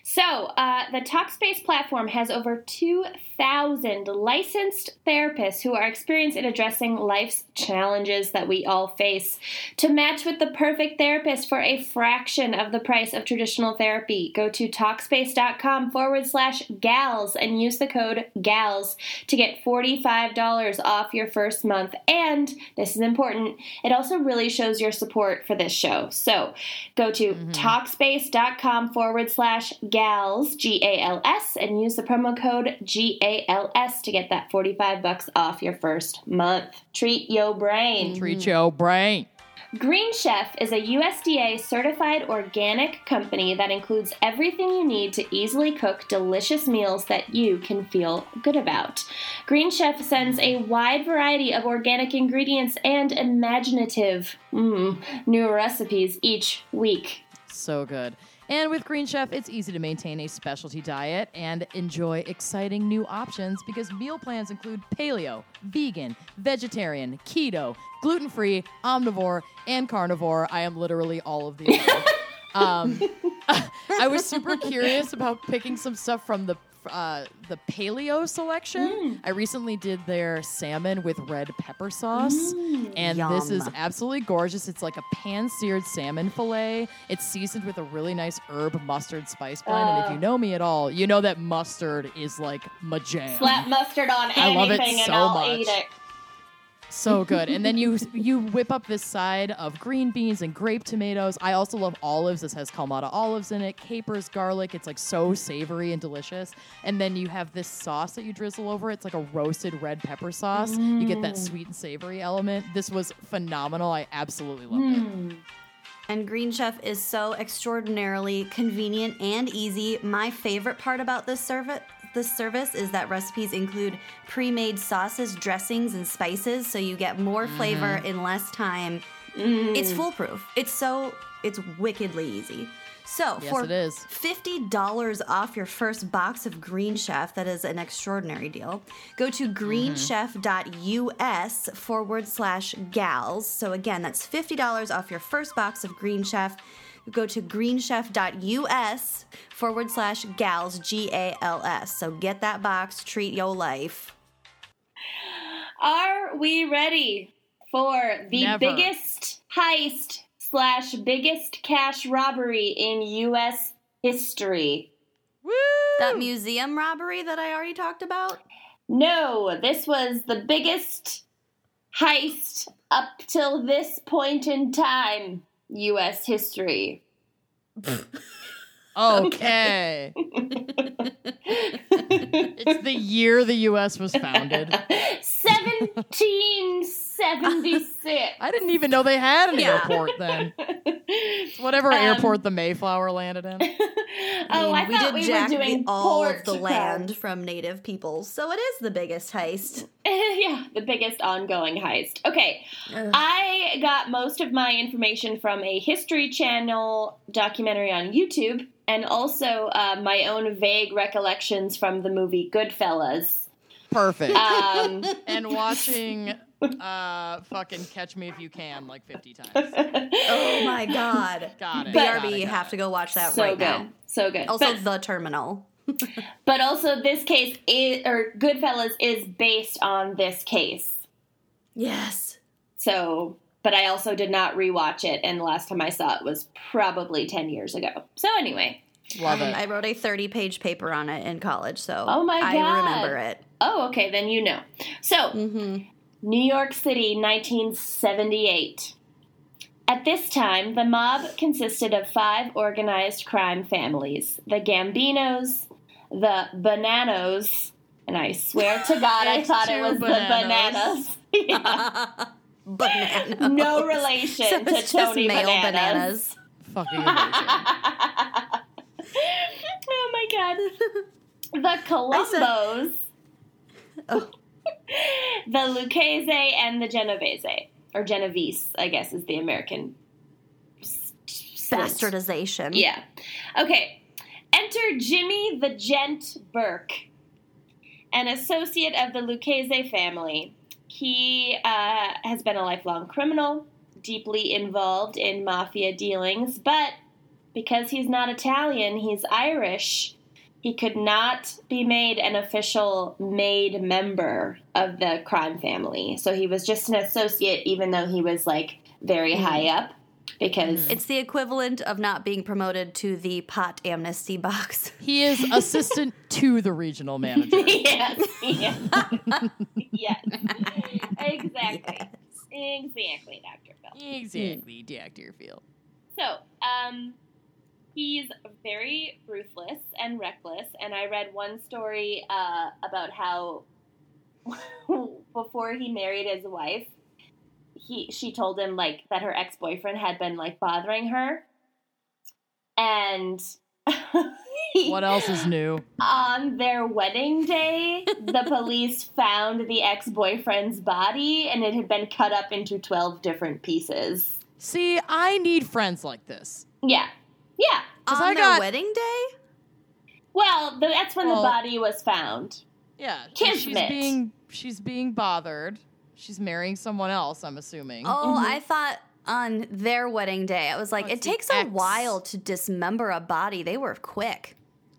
So, uh, the Talkspace platform has over 2,000 licensed therapists who are experienced in addressing life's challenges that we all face. To match with the perfect therapist for a fraction of the price of traditional therapy, go to Talkspace.com forward slash gals and use the code GALS to get $45 off your first month. And this is important, it also really shows your support for this show. So, go to Talkspace.com forward slash gals, G A L S, and use the promo code G A L S to get that 45 bucks off your first month. Treat yo brain. Treat your brain. Green Chef is a USDA certified organic company that includes everything you need to easily cook delicious meals that you can feel good about. Green Chef sends a wide variety of organic ingredients and imaginative mm, new recipes each week. So good. And with Green Chef, it's easy to maintain a specialty diet and enjoy exciting new options because meal plans include paleo, vegan, vegetarian, keto, gluten free, omnivore, and carnivore. I am literally all of these. um, I was super curious about picking some stuff from the uh, the paleo selection. I recently did their salmon with red pepper sauce, and this is absolutely gorgeous. It's like a pan seared salmon fillet. It's seasoned with a really nice herb mustard spice blend. and if you know me at all, you know that mustard is like my jam. Slap mustard on I love it anything and so I'll much. eat it. So good. And then you you whip up this side of green beans and grape tomatoes. I also love olives. This has Kalamata olives in it, capers, garlic. It's like so savory and delicious. And then you have this sauce that you drizzle over. It's like a roasted red pepper sauce. You get that sweet and savory element. This was phenomenal. I absolutely loved it. Hmm. And Green Chef is so extraordinarily convenient and easy. My favorite part about this service this service is that recipes include pre-made sauces, dressings, and spices, so you get more mm-hmm. flavor in less time. Mm-hmm. It's foolproof. It's so it's wickedly easy. So Yes, for it is. fifty dollars off your first box of Green Chef, that is an extraordinary deal. Go to greenchef.us forward slash gals. So again, that's fifty dollars off your first box of Green Chef. Go to greenchef.us forward slash gals G A L S. So get that box, treat your life. Are we ready for the Never. biggest heist slash biggest cash robbery in U.S. history? Woo! That museum robbery that I already talked about. No, this was the biggest heist up till this point in time, U.S. history. Okay. it's the year the US was founded. 1776. I didn't even know they had an Yeah. airport then. It's whatever Um, airport the Mayflower landed in. oh, I we thought did we jack were doing the, all of the crime. land from native peoples, so it is the biggest heist. yeah, the biggest ongoing heist. Okay, I got most of my information from a History Channel documentary on YouTube, and also uh, my own vague recollections from the movie Goodfellas. Perfect. Um, and watching uh fucking Catch Me If You Can like 50 times. Oh my god. Got it. BRB, got it, you got have it. to go watch that so right good, now. so good. Also, but, The Terminal. but also, this case is, or Goodfellas is based on this case. Yes. So, but I also did not rewatch it, and the last time I saw it was probably 10 years ago. So, anyway, Love it. I wrote a 30 page paper on it in college, so Oh my god. I remember it. Oh, okay, then you know. So, Mm-hmm. New York City, 1978. At this time, the mob consisted of five organized crime families the Gambinos, the Bonannos, and I swear to God, I thought it was bananas. the Bananas. Bananas. No relation So to Tony male Bananas. bananas. Fucking oh my God. The Colombos, Oh, the Lucchese, and the Genovese, or Genovese, I guess is the American bastardization. Yeah. Okay. Enter Jimmy the Gent Burke, an associate of the Lucchese family. He uh, has been a lifelong criminal, deeply involved in mafia dealings, but because he's not Italian, he's Irish. He could not be made an official made member of the crime family. So he was just an associate, even though he was like very high up. Because It's the equivalent of not being promoted to the pot amnesty box. He is assistant to the regional manager. yes, yes, yes. Exactly. Exactly, Dr. Phil. Exactly, Dr. Phil. So, um, he's very ruthless and reckless. And I read one story uh, about how before he married his wife, he she told him like that her ex boyfriend had been like bothering her, and. What else is new? on their wedding day, the police found the ex boyfriend's body and it had been cut up into 12 different pieces. See, I need friends like this. Yeah. Yeah. On I their got- wedding day? Well, the, that's when Well- the body was found. Yeah, and she's being she's being bothered. She's marrying someone else. I'm assuming. Oh, mm-hmm. I thought on their wedding day. I was like, Oh, it takes a ex. while to dismember a body. They were quick.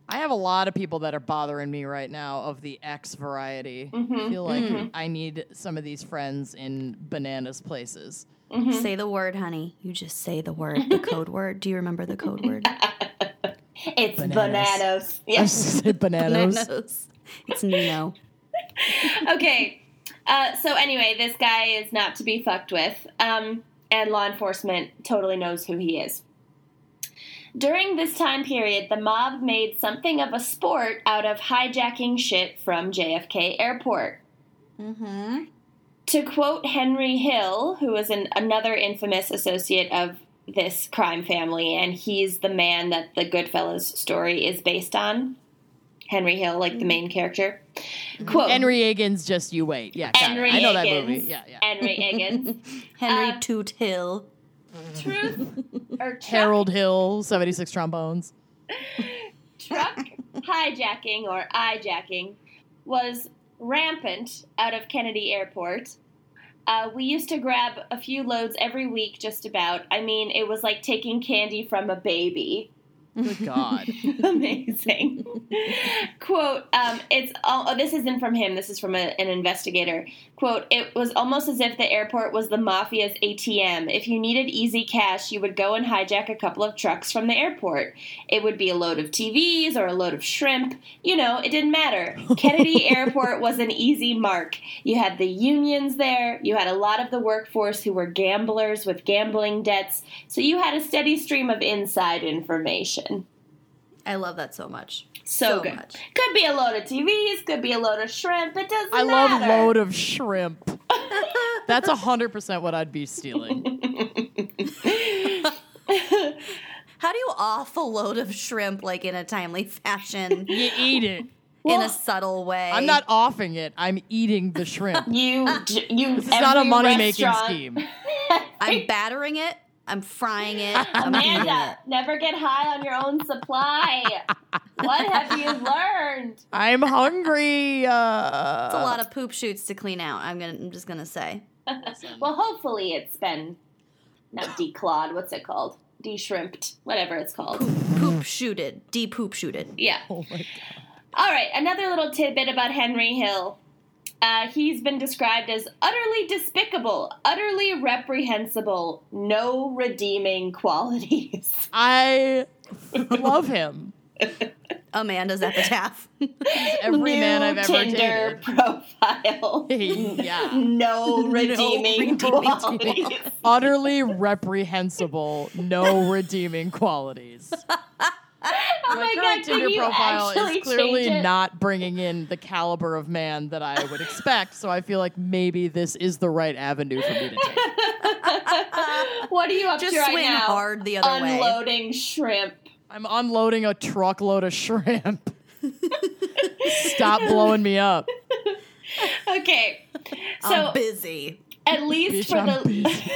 I have a lot of people that are bothering me right now of the X variety. I mm-hmm. feel like mm-hmm. I need some of these friends in bananas places. Say the word, honey. You just say the word, the code word. Do you remember the code word? It's Bananas. bananas. I Yes. said bananas. Bananas. It's Nino. okay. Uh, so, anyway, this guy is not to be fucked with, um, and law enforcement totally knows who he is. During this time period, the mob made something of a sport out of hijacking shit from JFK Airport. Mm-hmm. To quote Henry Hill, who is an, another infamous associate of this crime family, and he's the man that the Goodfellas story is based on. Henry Hill, like the main character. Quote Henry Higgins, just you wait. Yeah. Henry I know that movie. Yeah, yeah. Henry Higgins. Henry Uh, Toot Hill. Truth or truck, Harold Hill, 76 trombones. truck hijacking or ijacking was rampant out of Kennedy Airport. Uh, we used to grab a few loads every week, just about. I mean, it was like taking candy from a baby. Good God. Amazing. Quote, um, it's all, oh, this isn't from him, this is from a, an investigator. Quote, it was almost as if the airport was the mafia's ATM. If you needed easy cash, you would go and hijack a couple of trucks from the airport. It would be a load of TVs or a load of shrimp. You know, it didn't matter. Kennedy Airport was an easy mark. You had the unions there, you had a lot of the workforce who were gamblers with gambling debts, so you had a steady stream of inside information. I love that so much. So, So good. much. Could be a load of TVs, could be a load of shrimp. It doesn't I love matter. load of shrimp. That's 100% what I'd be stealing. How do you off a load of shrimp like in a timely fashion, You eat it. in a subtle way? I'm not offing it. I'm eating the shrimp. You, j- you. This is not a money making scheme. I'm battering it. I'm frying it. I'm Amanda, it. never get high on your own supply. what have you learned? I'm hungry. Uh, It's a lot of poop shoots to clean out. I'm gonna. I'm just gonna say. Well, hopefully it's been not declawed. What's it called? De-shrimped. Whatever it's called. Poop shooted. De poop shooted. Yeah. Oh my God. All right, another little tidbit about Henry Hill. Uh, he's been described as utterly despicable, utterly reprehensible, no redeeming qualities. I love him. Amanda's epitaph. Every New man I've ever Tinder dated. profile. yeah. No redeeming redeeming qualities. Utterly reprehensible, no redeeming qualities. Oh My my god, Tinder did profile actually is clearly it? not bringing in the caliber of man that I would expect, so I feel like maybe this is the right avenue for me to take. what are you up Just to right swing now? hard the other way. Unloading shrimp. I'm unloading a truckload of shrimp. Stop blowing me up. Okay. So I'm busy. At least for the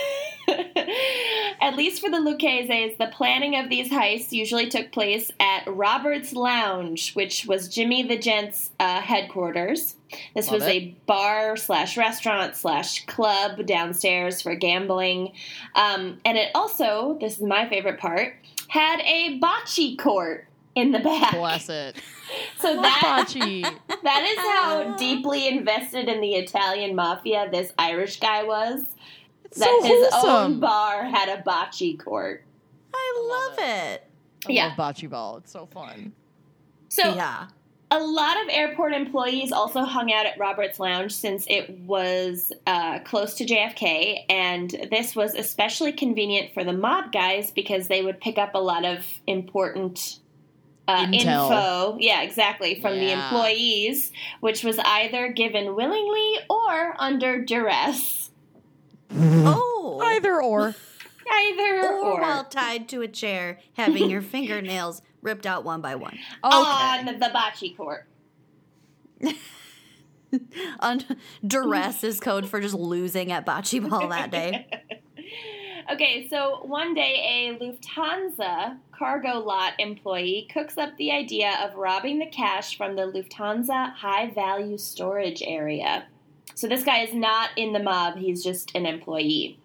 at least for the Lucchese's, the planning of these heists usually took place at Robert's Lounge, which was Jimmy the Gent's uh, headquarters. This Love was it. a bar slash restaurant slash club downstairs for gambling, um, and it also this is my favorite part had a bocce court in the back. Bless it. So that Bocce. that is how deeply invested in the Italian mafia this Irish guy was. It's That so his wholesome. own bar had a bocce court. I love love it. I Yeah. love bocce ball. It's so fun. So yeah. a lot of airport employees also hung out at Robert's Lounge since it was uh, close to JFK, and this was especially convenient for the mob guys because they would pick up a lot of important. Uh, info, yeah, exactly, from the employees, which was either given willingly or under duress. Oh. Either or. Either or, or, while tied to a chair, having your fingernails ripped out one by one. on the bocce court. Un- duress is code for just losing at bocce ball that day. Okay, so one day a Lufthansa cargo lot employee cooks up the idea of robbing the cash from the Lufthansa high value storage area. So this guy is not in the mob, he's just an employee.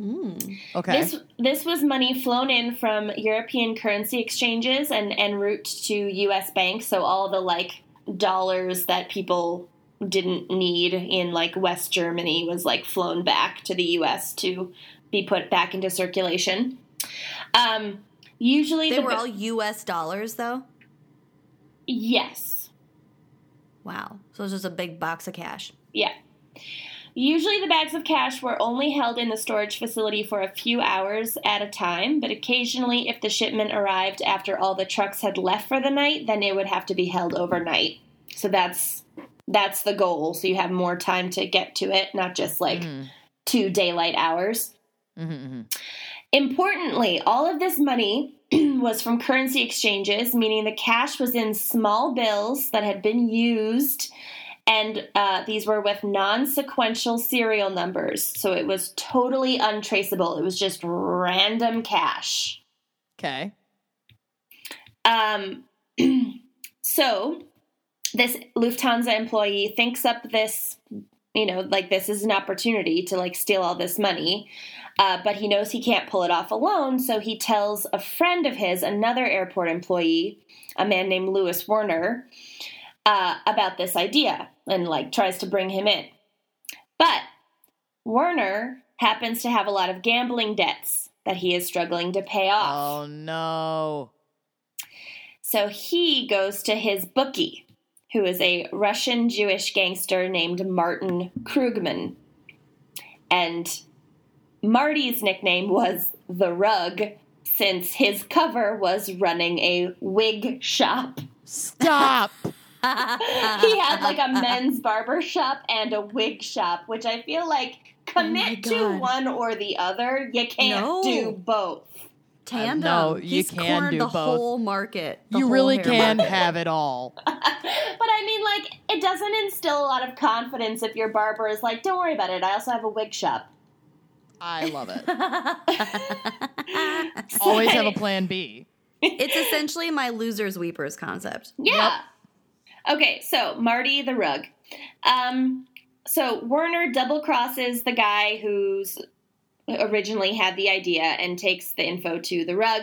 Mm. Okay. This this was money flown in from European currency exchanges and en route to US banks, so all the like dollars that people didn't need in like West Germany was like flown back to the US to be put back into circulation. Um usually They the were all U.S. dollars, though. yes. Wow. So it was just a big box of cash. Yeah. Usually, the bags of cash were only held in the storage facility for a few hours at a time, but occasionally, if the shipment arrived after all the trucks had left for the night, then it would have to be held overnight. So that's that's the goal. So you have more time to get to it, not just like Mhm. two daylight hours. Mhm, mhm. Importantly, all of this money was from currency exchanges, meaning the cash was in small bills that had been used, and uh, these were with non sequential serial numbers. So it was totally untraceable. It was just random cash. Okay. Um, so this Lufthansa employee thinks up this, you know, like this is an opportunity to like steal all this money. Uh, but he knows he can't pull it off alone, so he tells a friend of his, another airport employee, a man named Louis Werner, uh, about this idea and like tries to bring him in. But Werner happens to have a lot of gambling debts that he is struggling to pay off. Oh no. So he goes to his bookie, who is a Russian Jewish gangster named Martin Krugman. And Marty's nickname was The Rug, since his cover was running a wig shop. Stop. He had like a men's barber shop and a wig shop, which I feel like commit oh to one or the other. You can't No. do both. Tandem. no, you He's can cornered do the both. whole market. the you whole really can market. have it all. but I mean, like, it doesn't instill a lot of confidence if your barber is like, don't worry about it. I also have a wig shop. I love it. Always have a plan B. it's essentially my losers weepers concept. Yeah. Okay, so Marty the rug. Um, so Werner double crosses the guy who's originally had the idea and takes the info to the rug.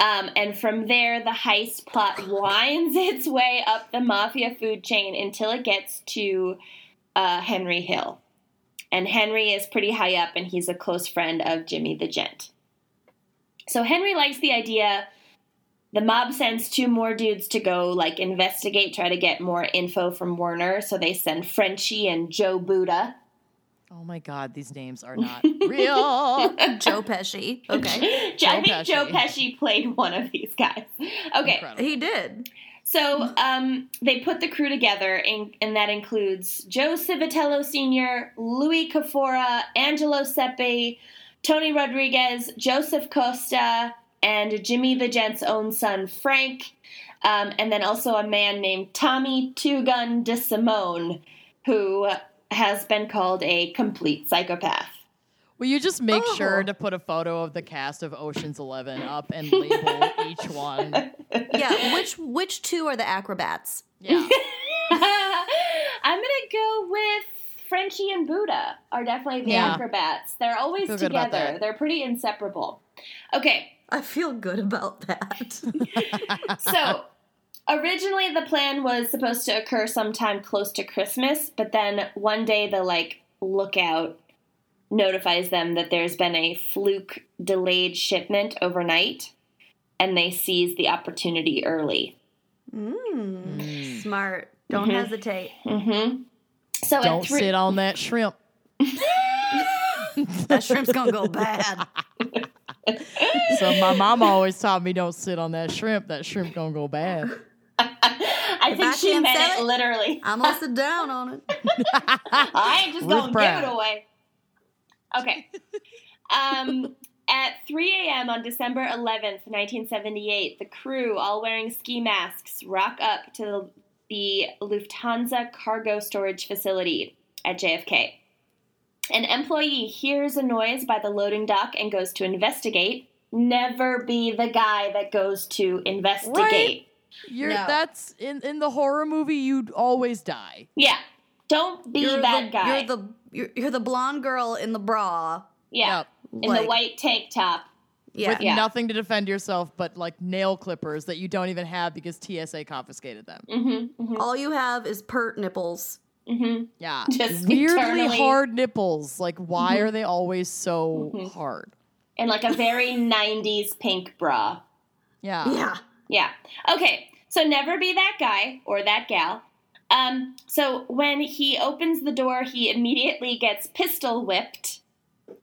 Um, and from there, the heist plot winds its way up the mafia food chain until it gets to uh, Henry Hill. And Henry is pretty high up, and he's a close friend of Jimmy the Gent. So Henry likes the idea the mob sends two more dudes to go like investigate, try to get more info from Werner. So they send Frenchie and Joe Buddha. Oh my god, these names are not real. Joe Pesci. Okay. I think Pesci. Joe Pesci played one of these guys. Okay, Incredible. He did. So um, they put the crew together, and, and that includes Joe Civitello Sr., Louis Cafora, Angelo Sepe, Tony Rodriguez, Joseph Costa, and Jimmy the Gent's own son, Frank, um, and then also a man named Tommy Two Gun de Simone, who has been called a complete psychopath. Will you just make Oh. sure to put a photo of the cast of Ocean's Eleven up and label each one? Yeah. Which which two are the acrobats? Yeah. I'm gonna go with Frenchie and Buddha are definitely the Yeah. acrobats. They're always Feel good about together. They're pretty inseparable. Okay, I feel good about that. so originally the plan was supposed to occur sometime close to Christmas, but then one day the like lookout notifies them that there's been a fluke delayed shipment overnight, and they seize the opportunity early. Mm. Smart. Don't hesitate. Mm-hmm. So Don't at three, sit on that shrimp. That shrimp's gonna go bad. So my mom always taught me don't sit on that shrimp. That shrimp gonna go bad. I think I she meant it it- literally. I'm gonna sit down on it. I ain't just Ruth gonna give it away. Okay. Um, at 3 a.m. on December 11th, 1978, the crew, all wearing ski masks, rock up to the Lufthansa cargo storage facility at JFK. An employee hears a noise by the loading dock and goes to investigate. Never be the guy that goes to investigate. You're No. that's in in the horror movie. You'd always die. Yeah. Don't be You're that the, guy. You're the you're, you're the blonde girl in the bra. yeah. Yep. In the white tank top. Yeah. With Yeah. nothing to defend yourself but like nail clippers that you don't even have because TSA confiscated them. Mm-hmm. mm-hmm. All you have is pert nipples. Mm-hmm. Yeah. Just Weirdly eternally- hard nipples. Like why Mhm. are they always so Mhm. hard? And like a very 90s pink bra. Yeah. Yeah. Yeah. Okay. So never be that guy or that gal. Um, so when he opens the door, he immediately gets pistol whipped.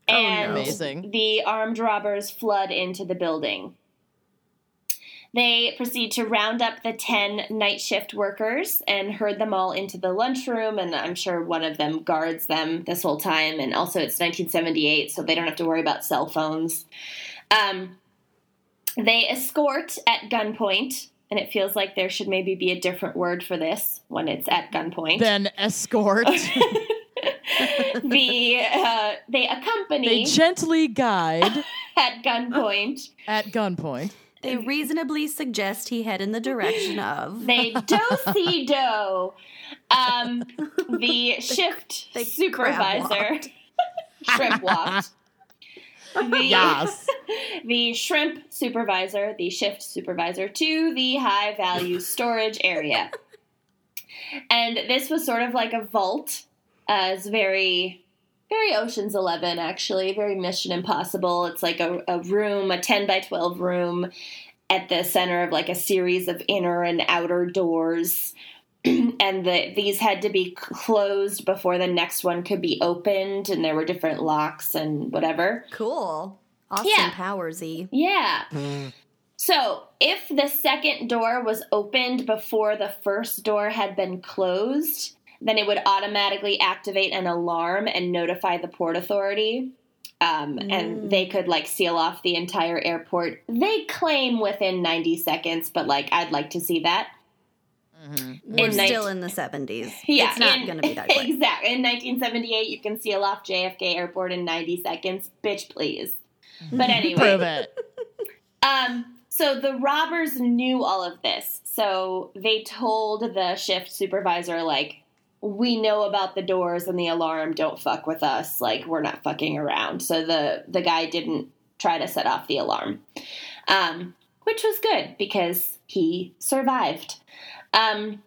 And no. Amazing. the armed robbers flood into the building. They proceed to round up the 10 night shift workers and herd them all into the lunchroom. And I'm sure one of them guards them this whole time. And also, it's 1978, so they don't have to worry about cell phones. Um, they escort at gunpoint, and it feels like there should maybe be a different word for this when it's at gunpoint. Then escort. the uh, they accompany they gently guide at gunpoint. at gunpoint. They reasonably suggest he head in the direction of. They do see do. Um, the shift they supervisor, crab-walked. shrimp walked. The, Yes. the shrimp supervisor, the shift supervisor, to the high value storage area. And this was sort of like a vault, Uh, as very, very Ocean's Eleven, actually, very Mission Impossible. It's like a, a room, a 10 by 12 room at the center of like a series of inner and outer doors. and the, these had to be closed before the next one could be opened, and there were different locks and whatever. Cool. Awesome Yeah. Powersy. Yeah. Hmm. So, if the second door was opened before the first door had been closed, then it would automatically activate an alarm and notify the port authority. Um, And they could like seal off the entire airport. They claim within 90 seconds, but like I'd like to see that. We're In still nine- in the 70s. Yeah, it's not going to be that quick. Exactly. In 1978, you can seal off JFK Airport in 90 seconds. Bitch, please. But anyway. Prove it. Um, so the robbers knew all of this. So they told the shift supervisor, like, we know about the doors and the alarm. Don't fuck with us. Like, we're not fucking around. So the the guy didn't try to set off the alarm, um, which was good because he survived. Um,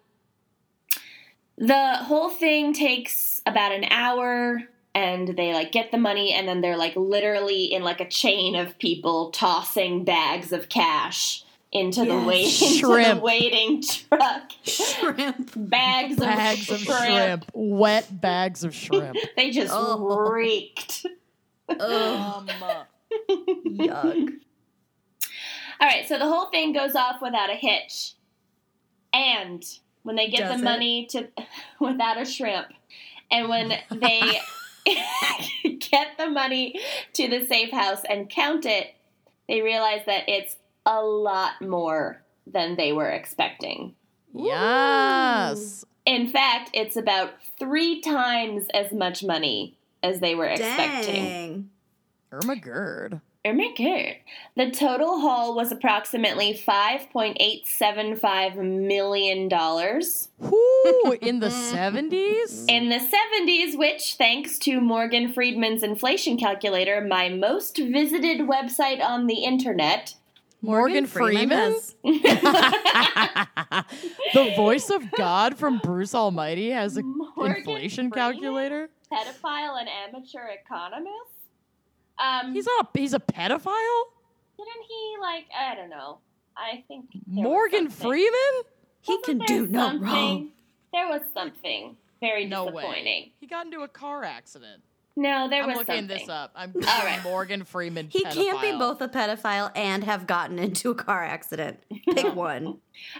the whole thing takes about an hour and they like get the money and then they're like literally in like a chain of people tossing bags of cash into the Yes. wait into the waiting truck. Shrimp. Bags, Bags of, of shrimp. shrimp. Wet bags of shrimp. They just Oh. reeked. Um, Ugh, yuck. All right, so the whole thing goes off without a hitch. And when they get Does the it? money to without a shrimp, and when they get the money to the safe house and count it, they realize that it's a lot more than they were expecting. Yes. In fact, it's about three times as much money as they were expecting. Irma Gerd. My god. The total haul was approximately $5.875 million. Whoo, in the 70s? In the 70s, which, thanks to Morgan Friedman's inflation calculator, my most visited website on the internet, Morgan, Freeman? has- the voice of God from Bruce Almighty has an inflation Freeman? calculator? pedophile and amateur economist. Um, He's not a, he's a pedophile? didn't he like I don't know. I think Morgan. Freeman? he Wasn't can do no wrong. There was something very No disappointing. way. He got into a car accident. No, there I'm was looking something. this up. I'm All right. Morgan Freeman. He can't be both a pedophile and have gotten into a car accident. Pick one.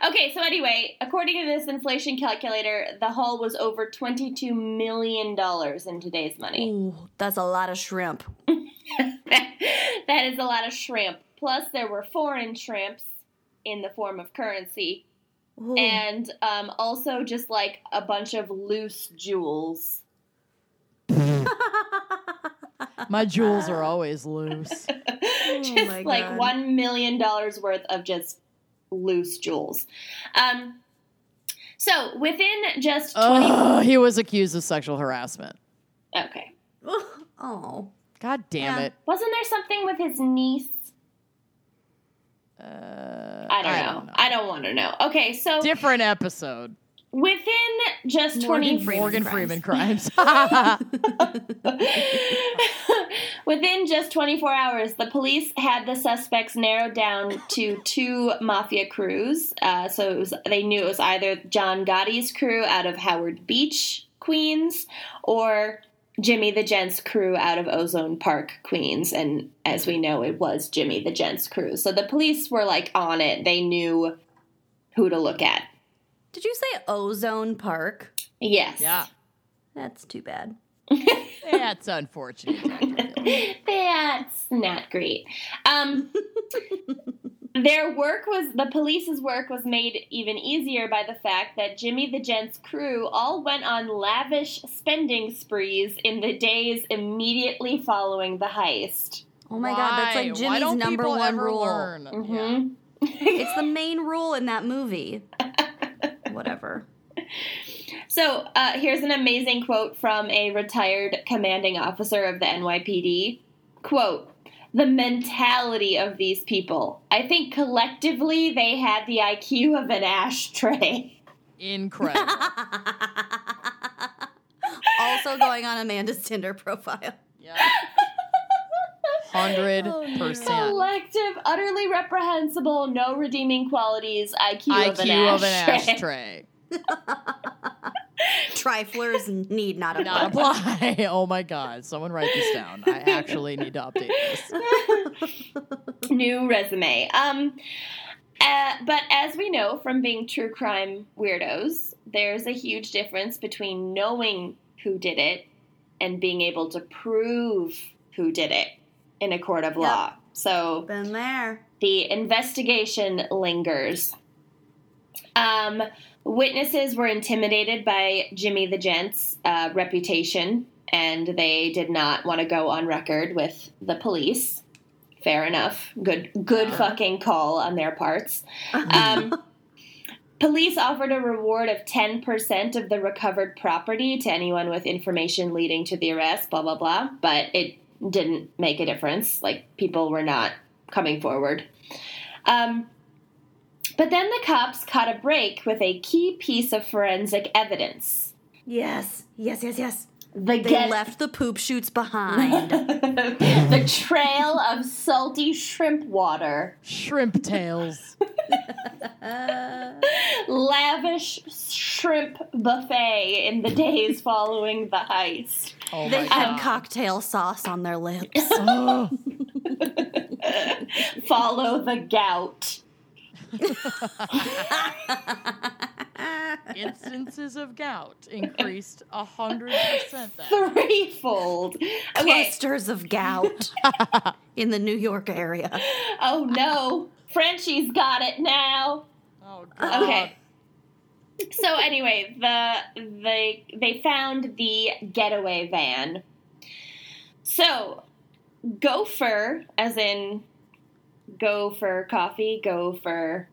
Okay, so anyway, according to this inflation calculator, the haul was over $22 million in today's money. Ooh, that's a lot of shrimp. that is a lot of shrimp. Plus, there were foreign shrimps in the form of currency, Ooh. and um, also just like a bunch of loose jewels. My jewels are always loose. just Oh like God. $1 million worth of just loose jewels. Um, so within just 20. Ugh, he was accused of sexual harassment. Okay. oh. God damn Yeah. it. Wasn't there something with his niece? Uh, I don't know. I don't want to know. Okay, so Different episode. Within just Morgan 20 Freeman Morgan crimes. Freeman crimes. within just 24 hours, the police had the suspects narrowed down to two mafia crews. Uh, so it was they knew it was either John Gotti's crew out of Howard Beach, Queens, or Jimmy the Gent's crew out of Ozone Park, Queens. And as we know, it was Jimmy the Gent's crew. So the police were like on it. They knew who to look at. Did you say Ozone Park? Yes. yeah. That's too bad. That's unfortunate. That's not great. Um, their work was the police's work was made even easier by the fact that Jimmy the Gent's crew all went on lavish spending sprees in the days immediately following the heist. Oh my god, that's Why? like Jimmy's don't number people one ever rule. Learn? Yeah. It's the main rule in that movie. Whatever. So uh, here's an amazing quote from a retired commanding officer of the NYPD. Quote, the mentality of these people. I think collectively they had the IQ of an ashtray. Incredible. also going on Amanda's Tinder profile. Yeah. Hundred Oh, percent. Collective, utterly reprehensible, no redeeming qualities, IQ, of an IQ of an ashtray. ashtray. Triflers need not apply. Not apply. Oh my god. Someone write this down. I actually need to update this. New resume. Um, uh, but as we know from being true crime weirdos, there's a huge difference between knowing who did it and being able to prove who did it in a court of law. So Been there. the investigation lingers. Um, witnesses were intimidated by Jimmy the Gent's uh, reputation, and they did not want to go on record with the police. Fair enough. Good, good fucking call on their parts. Um, police offered a reward of ten percent of the recovered property to anyone with information leading to the arrest. Blah blah blah. But it didn't make a difference. Like people were not coming forward. Um, but then the cops caught a break with a key piece of forensic evidence. Yes. Yes, yes, yes. The They get- left the poop shoots behind. the trail of salty shrimp water. Shrimp tails. lavish shrimp buffet in the days following the heist. Oh They my had god. cocktail sauce on their lips. Oh. Follow the gout. Instances of gout increased a hundred percent. Threefold. Okay. Clusters of gout in the New York area. Oh no. Frenchie's got it now. oh god. Okay. So anyway, the they they found the getaway van. So, gopher, as in go for coffee, go for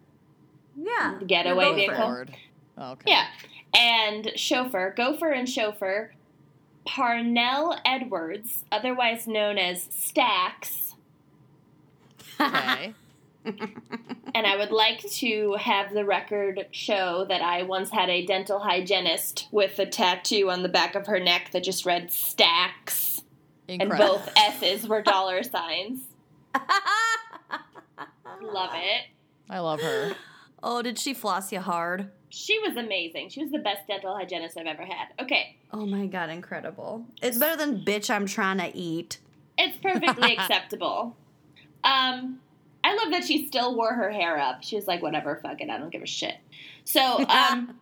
Yeah. Getaway Gopher. vehicle. Lord. Oh, okay. yeah, and chauffeur, gopher and chauffeur, Parnell Edwards, otherwise known as Stacks. Okay. And I would like to have the record show that I once had a dental hygienist with a tattoo on the back of her neck that just read Stacks, and both S's were dollar signs. Love it. I love her. Oh, did she floss you hard? She was amazing. She was the best dental hygienist I've ever had. Okay, Oh my god, incredible. It's better than bitch I'm trying to eat. it's perfectly acceptable. Um, I love that she still wore her hair up. She was like, whatever, fuck it, I don't give a shit. So, um,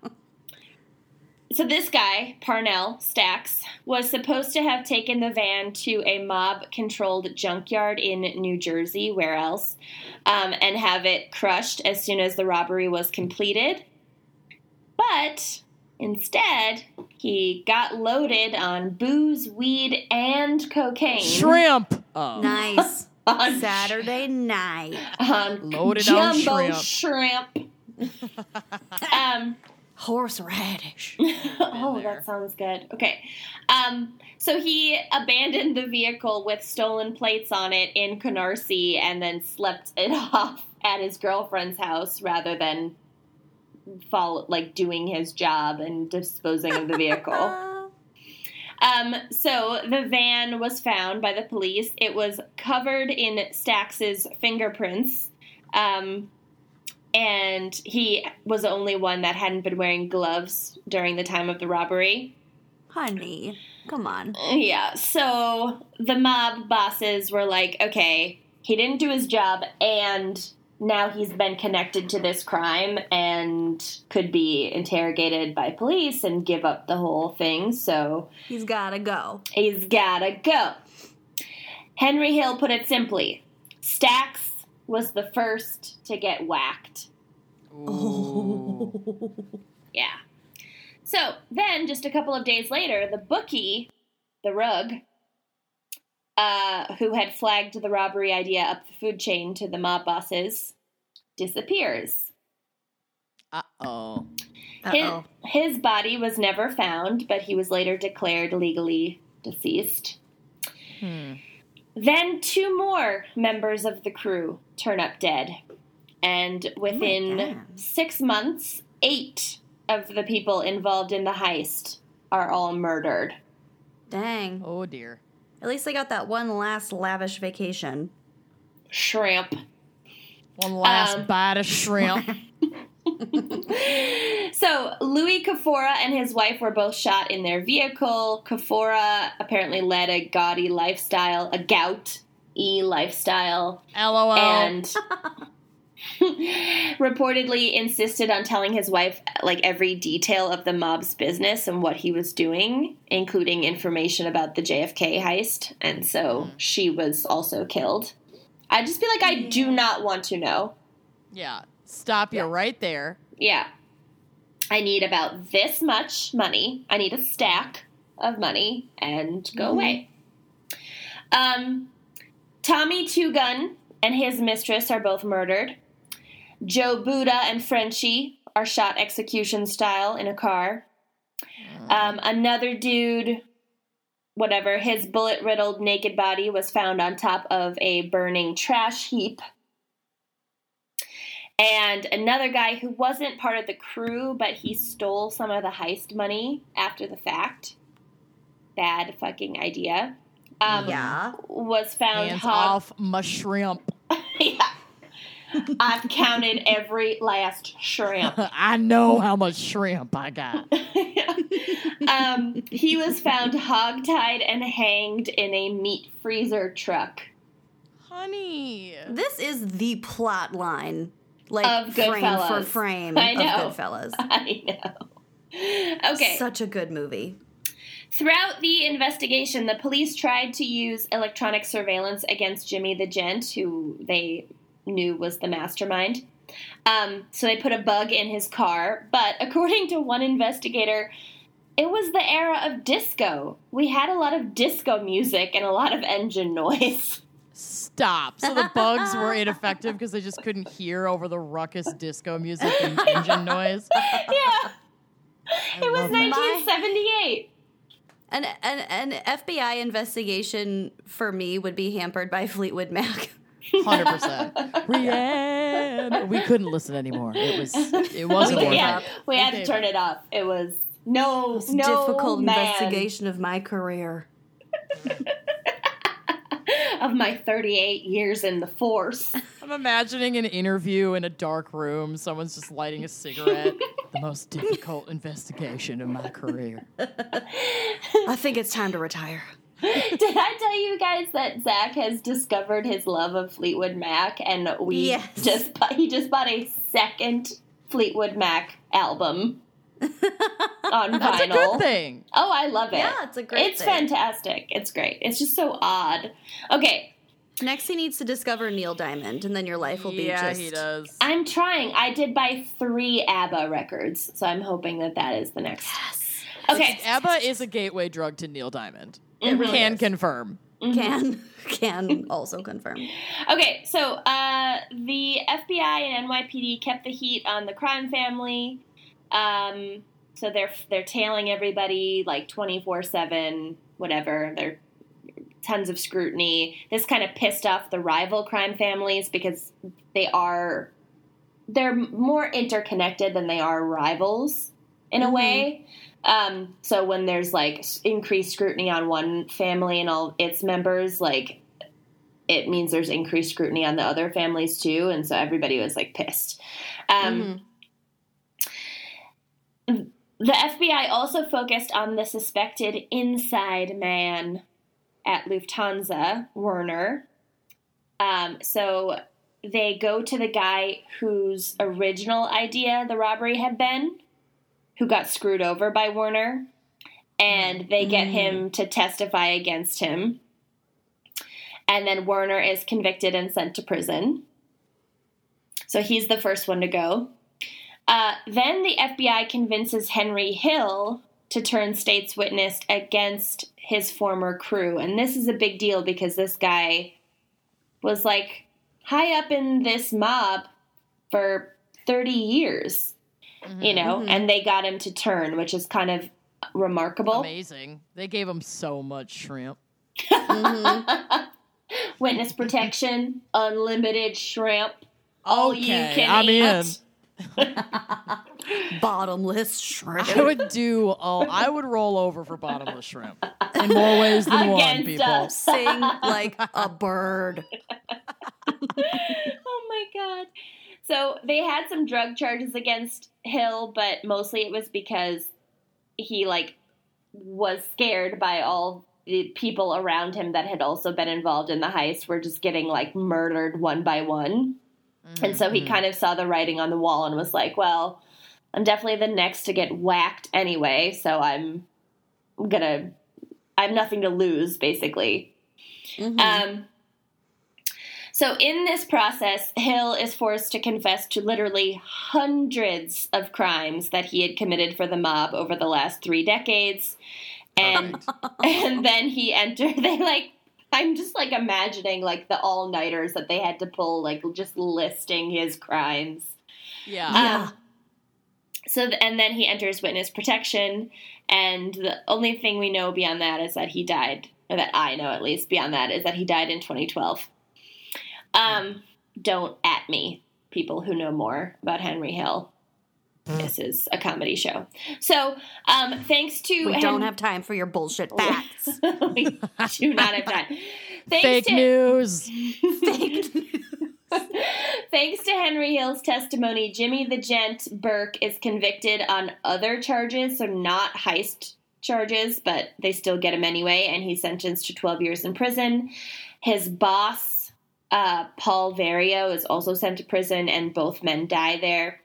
so this guy, Parnell Stacks, was supposed to have taken the van to a mob-controlled junkyard in New Jersey, where else, um, and have it crushed as soon as the robbery was completed. But instead, he got loaded on booze, weed, and cocaine. Shrimp. Oh. Nice. On Saturday night. on Loaded on jumbo shrimp. shrimp. um, Horseradish. oh, there. that sounds good. Okay. Um, so he abandoned the vehicle with stolen plates on it in Canarsie and then slept it off at his girlfriend's house rather than follow, like doing his job and disposing of the vehicle. Um, so the van was found by the police. It was covered in Stacks's fingerprints. Um, and he was the only one that hadn't been wearing gloves during the time of the robbery. honey, come on. Yeah, so the mob bosses were like, okay, he didn't do his job, and now he's been connected to this crime and could be interrogated by police and give up the whole thing. So He's gotta go. He's gotta go. Henry Hill put it simply Stacks was the first to get whacked. Ooh. Yeah. So then, just a couple of days later, the bookie, the rug, uh, who had flagged the robbery idea up the food chain to the mob bosses, disappears. Uh oh. His, Uh-oh. his body was never found, but he was later declared legally deceased. Hmm. Then two more members of the crew turn up dead. And within God. six months, eight of the people involved in the heist are all murdered. Dang. Oh dear. At least they got that one last lavish vacation. Shrimp. One last Um, bite of shrimp. So, Louis Cafora and his wife were both shot in their vehicle. Cafora apparently led a gaudy lifestyle, a gout e lifestyle, LOL. and reportedly insisted on telling his wife like every detail of the mob's business and what he was doing, including information about the JFK heist. And so she was also killed. I'd just be like, I do not want to know. yeah. Stop you right there. Yeah. I need about this much money. I need a stack of money and go away. Um, Tommy Two Gun and his mistress are both murdered. Joe Buddha and Frenchie are shot execution style in a car. Um, another dude, whatever, his bullet riddled naked body was found on top of a burning trash heap and another guy who wasn't part of the crew, but he stole some of the heist money after the fact. Bad fucking idea. Um, Yeah. Was found Hands hog- off my shrimp. yeah. I've counted every last shrimp. I know how much shrimp I got. um, he was found hogtied and hanged in a meat freezer truck. Honey. This is the plot line, like Of frame Goodfellas. for frame I know. of Goodfellas. I know. Okay. Such a good movie. Throughout the investigation, the police tried to use electronic surveillance against Jimmy the Gent, who they knew was the mastermind. Um, so they put a bug in his car, but according to one investigator, it was the era of disco. We had a lot of disco music and a lot of engine noise. Stop. So the bugs were ineffective because they just couldn't hear over the ruckus disco music and engine noise. yeah. It was 1978. An, an an FBI investigation for me would be hampered by Fleetwood Mac. Hundred percent. Rihanna. We couldn't listen anymore. It was. It wasn't We worth Yeah, we had to turn it off. It was no, It's no difficult man investigation of my career. of my 38 years in the force. I'm imagining an interview in a dark room. Someone's just lighting a cigarette. the most difficult investigation of my career. I think it's time to retire. Did I tell you guys that Zach has discovered his love of Fleetwood Mac, and we Yes. just bought, he just bought a second Fleetwood Mac album on vinyl. That's a vinyl. good thing. Oh, I love it. Yeah, it's a great It's thing. fantastic. It's great. It's just so odd. Okay, Next, he needs to discover Neil Diamond, and then your life will be yeah, just. he does. I'm trying. I did buy three ABBA records, so I'm hoping that that is the next. Yes. Okay. ABBA is a gateway drug to Neil Diamond. It really Can is. confirm. Can can also confirm. Okay, so uh, the FBI and NYPD kept the heat on the crime family. Um, so they're they're tailing everybody like twenty four seven, whatever. They're tons of scrutiny. This kind of pissed off the rival crime families because they are they're more interconnected than they are rivals in a Mhm. way. Um, so when there's like increased scrutiny on one family and all its members, like it means there's increased scrutiny on the other families too, and so everybody was like pissed. Um, The FBI also focused on the suspected inside man at Lufthansa, Werner. Um, so they go to the guy whose original idea the robbery had been, who got screwed over by Werner, and they get him to testify against him. And then Werner is convicted and sent to prison. So he's the first one to go. Uh, then the FBI convinces Henry Hill to turn state's witness against his former crew. And this is a big deal because this guy was like high up in this mob for 30 years, you mm-hmm. know, mm-hmm. and they got him to turn, which is kind of remarkable. Amazing. They gave him so much shrimp. Mm-hmm. Witness protection, unlimited shrimp. All you can I'm eat. in. Bottomless shrimp. I would do all. I would roll over for bottomless shrimp in more ways than one. Uh, people. us. Sing like a bird. oh my god. So they had some drug charges against Hill, but mostly it was because he like was scared by all the people around him that had also been involved in the heist were just getting like murdered one by one. And so he kind of saw the writing on the wall and was like, well, I'm definitely the next to get whacked anyway, so I'm gonna I have nothing to lose basically. Um, so, in this process, Hill is forced to confess to literally hundreds of crimes that he had committed for the mob over the last three decades. And and then he entered. They like. I'm just like imagining like the all nighters that they had to pull, like just listing his crimes. Yeah. Um, so, th- and then he enters witness protection, and the only thing we know beyond that is that he died, or that I know at least beyond that is that he died in 2012. Um, don't at me, people who know more about Henry Hill. This is a comedy show. So, um, thanks to We Hen- don't have time for your bullshit facts. we do not have time. Thanks Fake to, news. Thanks Thanks to Henry Hill's testimony, Jimmy the Gent Burke is convicted on other charges, so not heist charges, but they still get him anyway, and he's sentenced to 12 years in prison. His boss, uh, Paul Vario, is also sent to prison, and both men die there.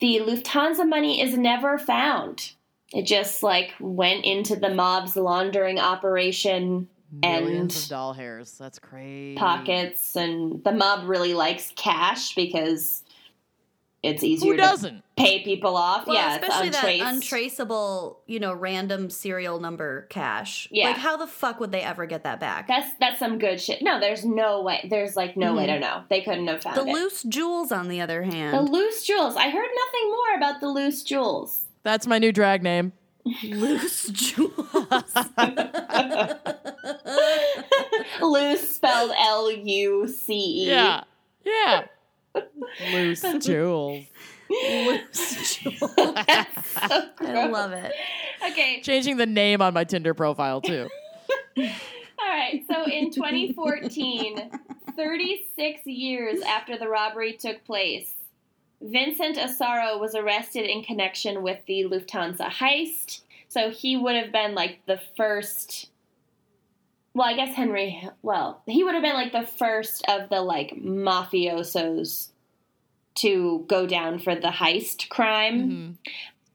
The Lufthansa money is never found. It just like went into the mob's laundering operation Millions and of doll hairs. That's crazy. pockets, and the mob really likes cash because it's easier Who to doesn't? pay people off. Well, yeah, especially it's that untraceable, you know, random serial number cash. Yeah. Like, how the fuck would they ever get that back? That's that's some good shit. No, there's no way. There's like no way to know. They couldn't have found Mm-hmm. the it. loose jewels, on the other hand. the loose jewels. I heard nothing more about the loose jewels. That's my new drag name. loose jewels. loose spelled L U C E. Yeah. Yeah. Loose jewels. loose jewels. So I love it. Okay. Changing the name on my Tinder profile too. All right. So in 2014, 36 years after the robbery took place, Vincent Asaro was arrested in connection with the Lufthansa heist. So he would have been like the first. Well, I guess Henry. Well, he would have been like the first of the like mafiosos to go down for the heist crime.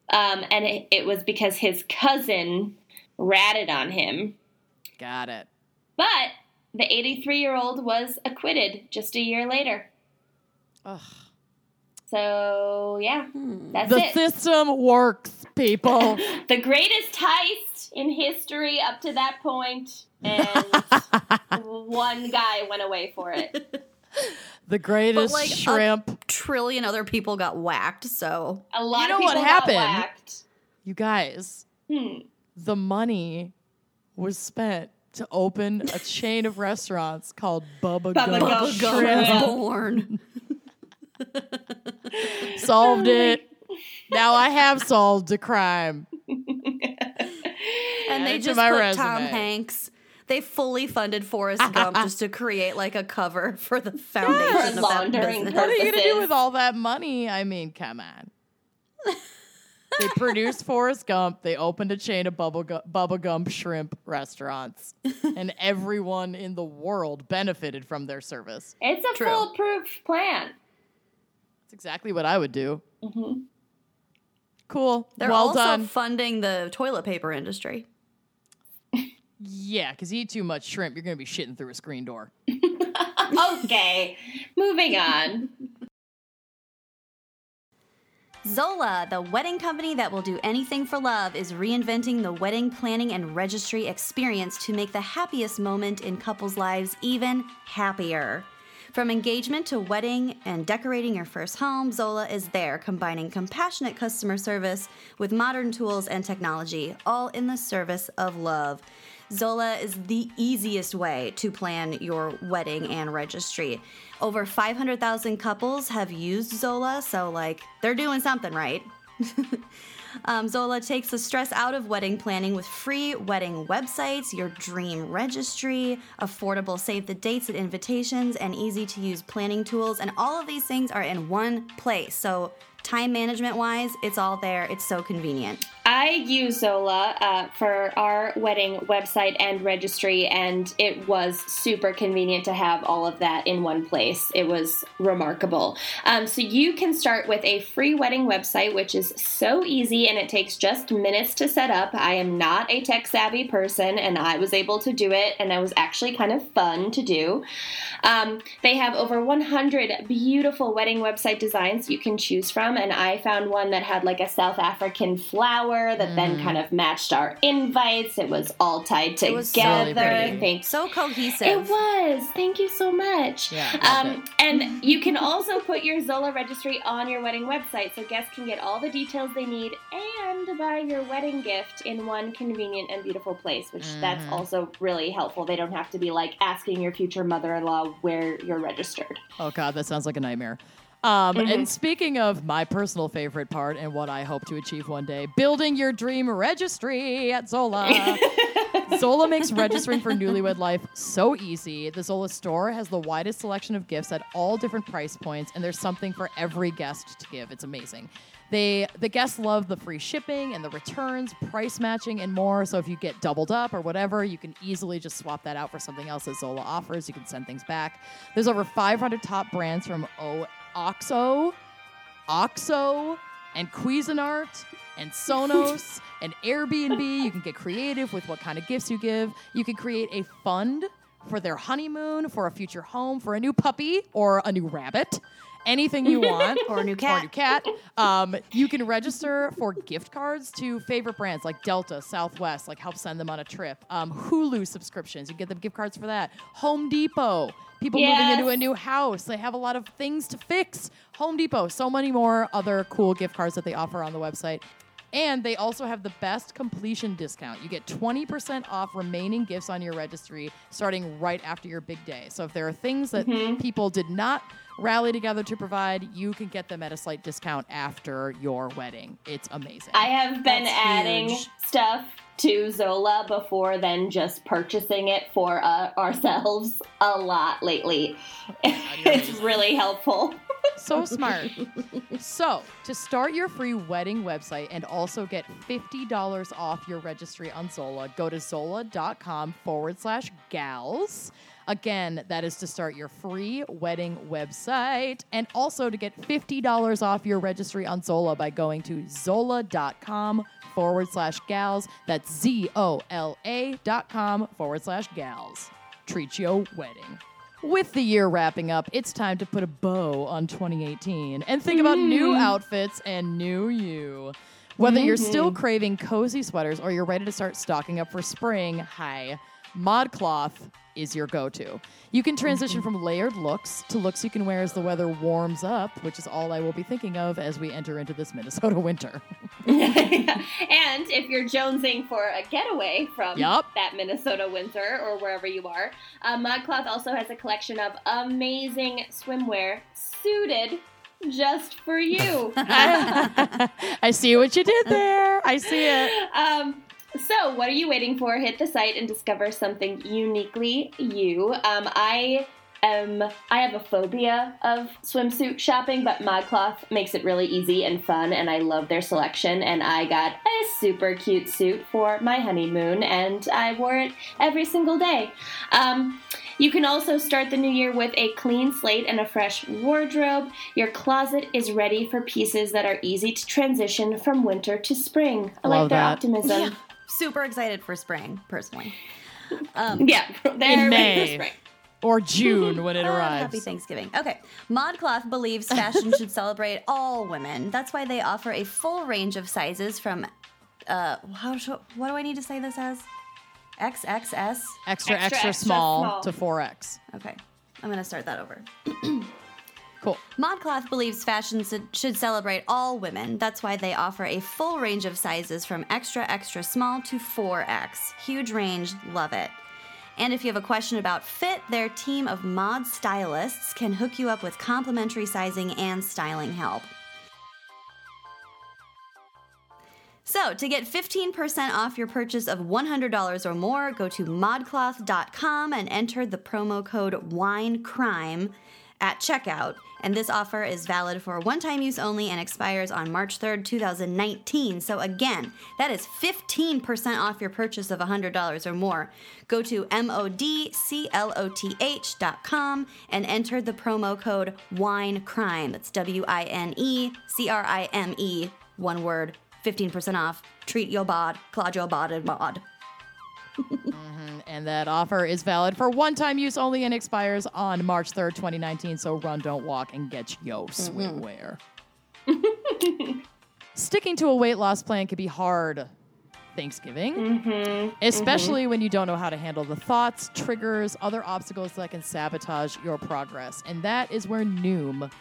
Um, and it, it was because his cousin ratted on him. Got it. But the 83 year old was acquitted just a year later. Ugh. So, yeah, that's The it. system works, people. the greatest heist in history up to that point, and one guy went away for it. the greatest like, shrimp. Trillion other people got whacked, so. A lot You know of what people got happened? you guys, Hmm. the money was spent to open a chain of restaurants called Bubba, Bubba Gump Gump Shrimp. born. Solved it. Now I have solved a crime. And Add they just put resume. Tom Hanks. They fully funded Forrest Gump just to create like a cover for the foundation For of that laundering business. What are you gonna do with all that money? I mean, come on. they produced Forrest Gump. They opened a chain of Bubba, Gu- Bubba Gump shrimp restaurants, and everyone in the world benefited from their service. It's a True. foolproof plan. That's exactly what I would do. Mhm. Cool. They're well also done. funding the toilet paper industry. Yeah, because you eat too much shrimp, you're gonna be shitting through a screen door. okay, moving on. Zola, the wedding company that will do anything for love, is reinventing the wedding planning and registry experience to make the happiest moment in couples' lives even happier. From engagement to wedding and decorating your first home, Zola is there, combining compassionate customer service with modern tools and technology, all in the service of love. Zola is the easiest way to plan your wedding and registry. Over 500,000 couples have used Zola, so like they're doing something right. Um, Zola takes the stress out of wedding planning with free wedding websites, your dream registry, affordable save the dates and invitations, and easy to use planning tools. And all of these things are in one place. So, time management wise, it's all there. It's so convenient. I use Zola uh, for our wedding website and registry, and it was super convenient to have all of that in one place. It was remarkable. Um, so, you can start with a free wedding website, which is so easy and it takes just minutes to set up. I am not a tech savvy person, and I was able to do it, and it was actually kind of fun to do. Um, they have over 100 beautiful wedding website designs you can choose from, and I found one that had like a South African flower that then kind of matched our invites. It was all tied together. It was so really pretty. Thanks. So cohesive. It was. Thank you so much. Yeah, Um, and you can also put your Zola registry on your wedding website so guests can get all the details they need and buy your wedding gift in one convenient and beautiful place, which that's also really helpful. They don't have to be like asking your future mother in law where you're registered. Oh god, that sounds like a nightmare. Um, And speaking of my personal favorite part and what I hope to achieve one day, building your dream registry at Zola. Zola makes registering for newlywed life so easy. The Zola store has the widest selection of gifts at all different price points, and there's something for every guest to give. It's amazing. They the guests love the free shipping and the returns, price matching, and more. So if you get doubled up or whatever, you can easily just swap that out for something else that Zola offers. You can send things back. There's over 500 top brands from o- Oxo, Oxo, and Cuisinart, and Sonos, and Airbnb. You can get creative with what kind of gifts you give. You can create a fund for their honeymoon, for a future home, for a new puppy or a new rabbit. Anything you want, Or a new or a cat. new cat. Um, you can register for gift cards to favorite brands like Delta, Southwest, like help send them on a trip. Um, Hulu subscriptions, you get them gift cards for that. Home Depot, people moving into a new house, they have a lot of things to fix. Home Depot, so many more other cool gift cards that they offer on the website. And they also have the best completion discount. You get 20% off remaining gifts on your registry starting right after your big day. So if there are things that mm-hmm. people did not rally together to provide, you can get them at a slight discount after your wedding. It's amazing. I have been That's adding huge. stuff to Zola before then just purchasing it for uh, ourselves a lot lately. it's really helpful. so smart. so, to start your free wedding website and also get $50 off your registry on Zola, go to zola.com forward slash gals. Again, that is to start your free wedding website and also to get $50 off your registry on Zola by going to zola.com forward slash gals. That's Z O L A dot com forward slash gals. Treat your wedding. With the year wrapping up, it's time to put a bow on 2018 and think about new mm. outfits and new you. Whether you're still mm-hmm. craving cozy sweaters or you're ready to start stocking up for spring, hi, ModCloth is your go to. You can transition from layered looks to looks you can wear as the weather warms up, which is all I will be thinking of as we enter into this Minnesota winter. and if you're jonesing for a getaway from Yup. that Minnesota winter or wherever you are, uh, ModCloth also has a collection of amazing swimwear suited just for you. I see what you did there. I see it. um, so, what are you waiting for? Hit the site and discover something uniquely you. Um, I am. I have a phobia of swimsuit shopping, but ModCloth makes it really easy and fun, and I love their selection. And I got a super cute suit for my honeymoon, and I wore it every single day. Um, you can also start the new year with a clean slate and a fresh wardrobe. Your closet is ready for pieces that are easy to transition from winter to spring. I Love like their that. optimism. Yeah, super excited for spring, personally. Um, Yeah, they're In ready May. for spring. Or June when it Ah, arrives. Happy Thanksgiving. Okay. ModCloth believes fashion should celebrate all women. That's why they offer a full range of sizes from, uh, how, sh- what do I need to say this as? XXS? extra, Extra, extra, extra small, small. to 4X. Okay. I'm going to start that over. Cool. ModCloth believes fashion should celebrate all women. That's why they offer a full range of sizes from extra, extra small to 4X. Huge range, love it. And if you have a question about fit, their team of mod stylists can hook you up with complimentary sizing and styling help. So, to get 15% off your purchase of $100 or more, go to modcloth.com and enter the promo code WINECRIME at checkout. And this offer is valid for one time use only and expires on March 3rd, 2019. So, again, that is 15% off your purchase of $100 or more. Go to modcloth.com and enter the promo code WINECRIME. That's W I N E C R I M E, one word, 15% off. Treat your bod, Claude your bod and mod. And that offer is valid for one time use only and expires on March 3rd, 2019. So run, don't walk, and get yo mm-hmm. swimwear. Sticking to a weight loss plan can be hard. Thanksgiving, mm-hmm. especially when you don't know how to handle the thoughts, triggers, other obstacles that can sabotage your progress. And that is where Noom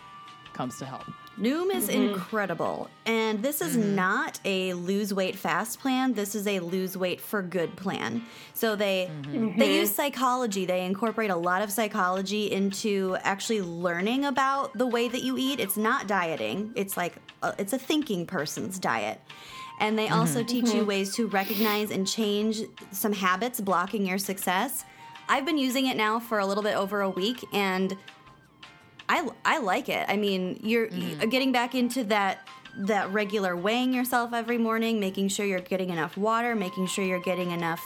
comes to help. Noom is mm-hmm. incredible. And this is mm-hmm. not a lose weight fast plan. This is a lose weight for good plan. So they mm-hmm. they use psychology. They incorporate a lot of psychology into actually learning about the way that you eat. It's not dieting. It's like a, it's a thinking person's diet. And they also teach you ways to recognize and change some habits blocking your success. I've been using it now for a little bit over a week and I, I like it. I mean, you're Mm-hmm. getting back into that that regular weighing yourself every morning, making sure you're getting enough water, making sure you're getting enough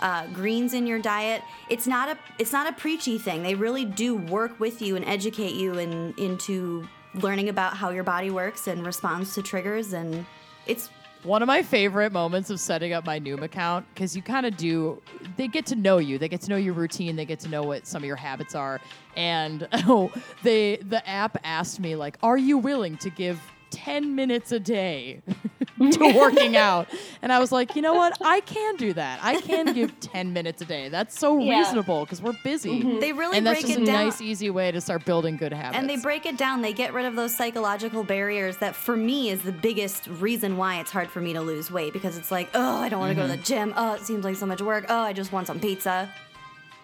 uh, greens in your diet. It's not a it's not a preachy thing. They really do work with you and educate you in, into learning about how your body works and responds to triggers. And it's One of my favorite moments of setting up my Noom account because you kind of do. They get to know you. They get to know your routine. They get to know what some of your habits are. And oh, they the app asked me like, "Are you willing to give 10 minutes a day to working out?" And I was like, "You know what? I can do that. I can give 10 minutes a day. That's so Yeah. reasonable because we're busy." Mm-hmm. they really And that's just it a down. nice, easy way to start building good habits. And they break it down. They get rid of those psychological barriers that, for me, is the biggest reason why it's hard for me to lose weight because it's like, oh, I don't want to go to the mm-hmm. gym. Oh, it seems like so much work. Oh, I just want some pizza.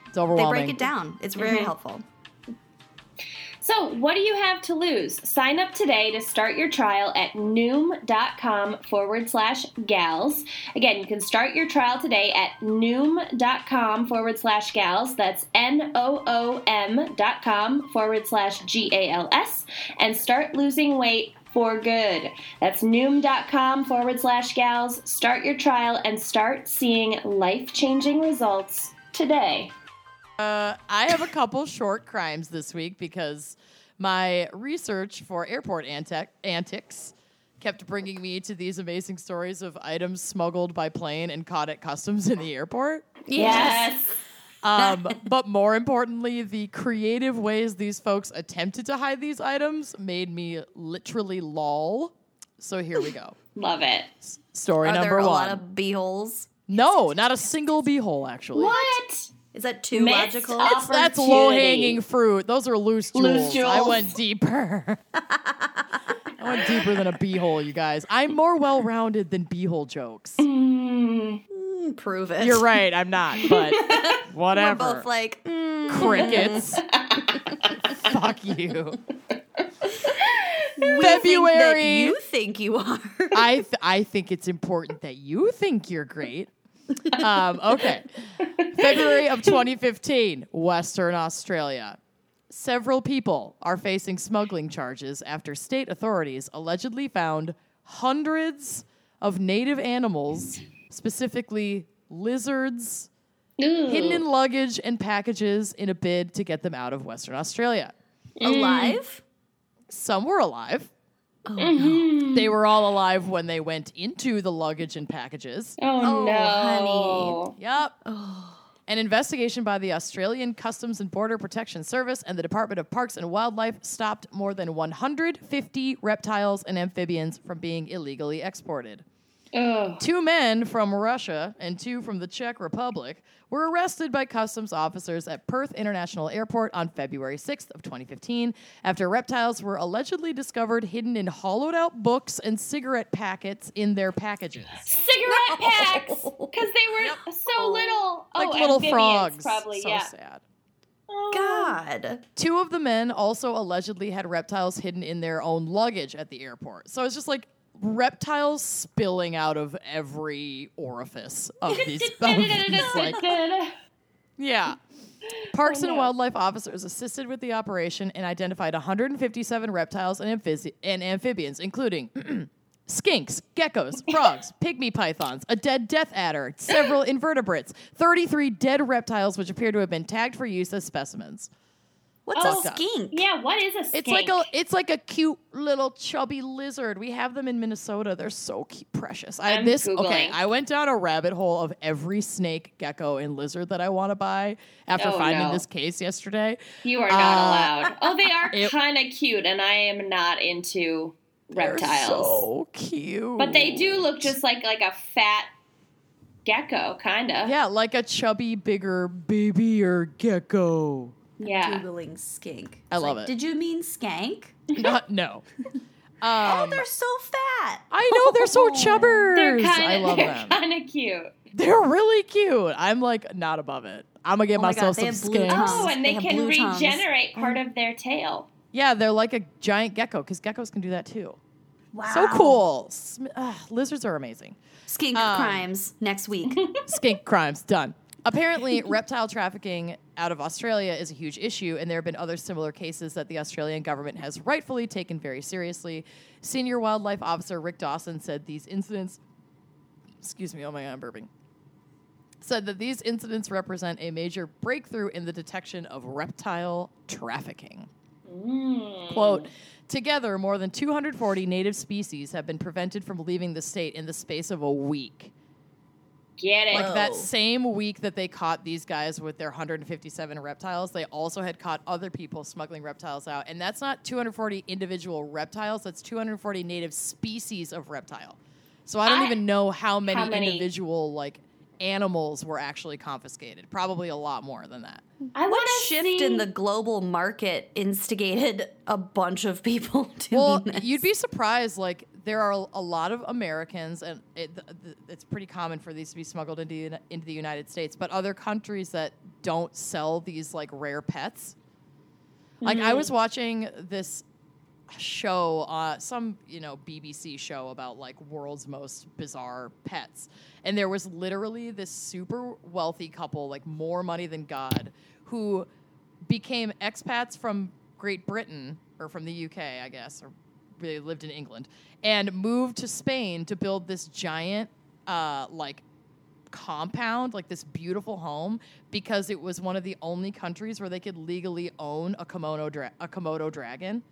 it's overwhelming. They break it down. It's very mm-hmm. helpful. So, what do you have to lose? Sign up today to start your trial at noom.com forward slash gals. Again, you can start your trial today at noom.com forward slash gals. That's N O O M dot com forward slash G A L S and start losing weight for good. That's noom.com forward slash gals. Start your trial and start seeing life changing results today. Uh, I have a couple short crimes this week because my research for airport antic- antics kept bringing me to these amazing stories of items smuggled by plane and caught at customs in the airport. Yes. Um, but more importantly, the creative ways these folks attempted to hide these items made me literally lol. So here we go. Love it. Story Are number there a one. lot of beeholes? no, not a single beehole, actually. What? Is that too Missed logical? op- that's low hanging fruit. Those are loose jewels. Loose I went deeper. I went deeper than a beehole, you guys. I'm more well rounded than beehole jokes. Mm. Mm, Prove it. You're right, I'm not, but whatever. We're both like, mm, Crickets. Fuck you. we think February. that you think you are. I th- I think it's important that you think you're great. Um, okay. February of 2015, Western Australia. Several people are facing smuggling charges after state authorities allegedly found hundreds of native animals, specifically lizards, hidden in luggage and packages in a bid to get them out of Western Australia. Alive? Some were alive. Mm-hmm. They were all alive when they went into the luggage and packages. Oh, Oh, no. honey. Yep. An investigation by the Australian Customs and Border Protection Service and the Department of Parks and Wildlife stopped more than 150 reptiles and amphibians from being illegally exported. Ugh. Two men from Russia and two from the Czech Republic were arrested by customs officers at Perth International Airport on February 6th of 2015 after reptiles were allegedly discovered hidden in hollowed out books and cigarette packets in their packages. Cigarette packs because they were so little. Oh, like oh, little frogs. probably. so yeah. sad. Oh. God. Two of the men also allegedly had reptiles hidden in their own luggage at the airport. So it's just like reptiles spilling out of every orifice of these. of these, like, yeah. Parks oh, and no. wildlife officers assisted with the operation and identified 157 reptiles and, and amphibians, including skinks, geckos, frogs, pygmy pythons, a dead death adder, several invertebrates, 33 dead reptiles which appear to have been tagged for use as specimens. What's Oh, a skink? yeah, what is a skink? It's like a it's like a cute little chubby lizard. We have them in Minnesota. They're so cute, precious. I I'm this okay. I went down a rabbit hole of every snake, gecko, and lizard that I want to buy after Oh, finding no. this case yesterday. You are not Uh, allowed. Oh, they are kind of cute, and I am not into reptiles. so cute. but they do look just like like a fat gecko, kind of. yeah, like a chubby, bigger baby or gecko. Yeah. Googling skink. I It's love like, it. Did you mean skank? Not, no. oh, Um, they're so fat. I know they're so chubbers. They're I kind love of they're them. kind of cute. They're really cute. I'm like not above it. I'm gonna get Oh my myself God, some have skinks. Oh, and They they, can blue tongues. regenerate part of their tail. Yeah, they're like a giant gecko because geckos can do that too. Wow. So cool. Sm- ugh, lizards are amazing. Skink Um, crimes next week. Skink crimes done. Apparently, reptile trafficking out of Australia is a huge issue, and there have been other similar cases that the Australian government has rightfully taken very seriously. Senior wildlife officer Rick Dawson said these incidents, excuse me, oh my god, I'm burping, said that these incidents represent a major breakthrough in the detection of reptile trafficking. Mm. Quote, together, more than 240 native species have been prevented from leaving the state in the space of a week. Get it. Like that oh. same week that they caught these guys with their 157 reptiles, they also had caught other people smuggling reptiles out. And that's not 240 individual reptiles, that's 240 native species of reptile. So I don't I- even know how many, how many? individual like animals were actually confiscated. Probably a lot more than that. I what shift see in the global market instigated a bunch of people doing Well, this? you'd be surprised. Like there are a lot of Americans, and it, th- th- it's pretty common for these to be smuggled into the into the United States. But other countries that don't sell these like rare pets. Like I was watching this show, uh, some you know BBC show about like world's most bizarre pets, and there was literally this super wealthy couple, like more money than God, who became expats from Great Britain or from the UK, I guess, or they lived in England, and moved to Spain to build this giant, uh, like compound, like this beautiful home, because it was one of the only countries where they could legally own a Komodo dra- a Komodo dragon.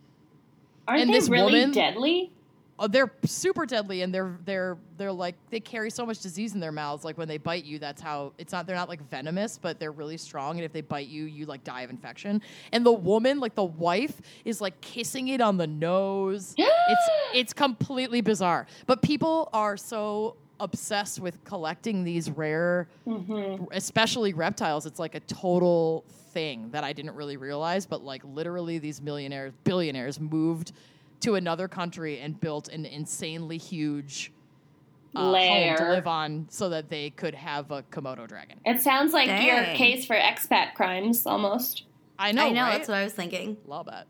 Aren't and they this really woman- deadly? Oh, they're super deadly, and they're they're they're like they carry so much disease in their mouths. Like when they bite you, that's how it's not. They're not like venomous, but they're really strong. And if they bite you, you like die of infection. And the woman, like the wife, is like kissing it on the nose. it's it's completely bizarre. But people are so obsessed with collecting these rare, mm-hmm. especially reptiles. It's like a total thing that I didn't really realize. But like literally, these millionaires, billionaires moved to another country and built an insanely huge uh, home to live on so that they could have a Komodo dragon. It sounds like your case for expat crimes almost. I know, I know, right? that's what I was thinking. Love that.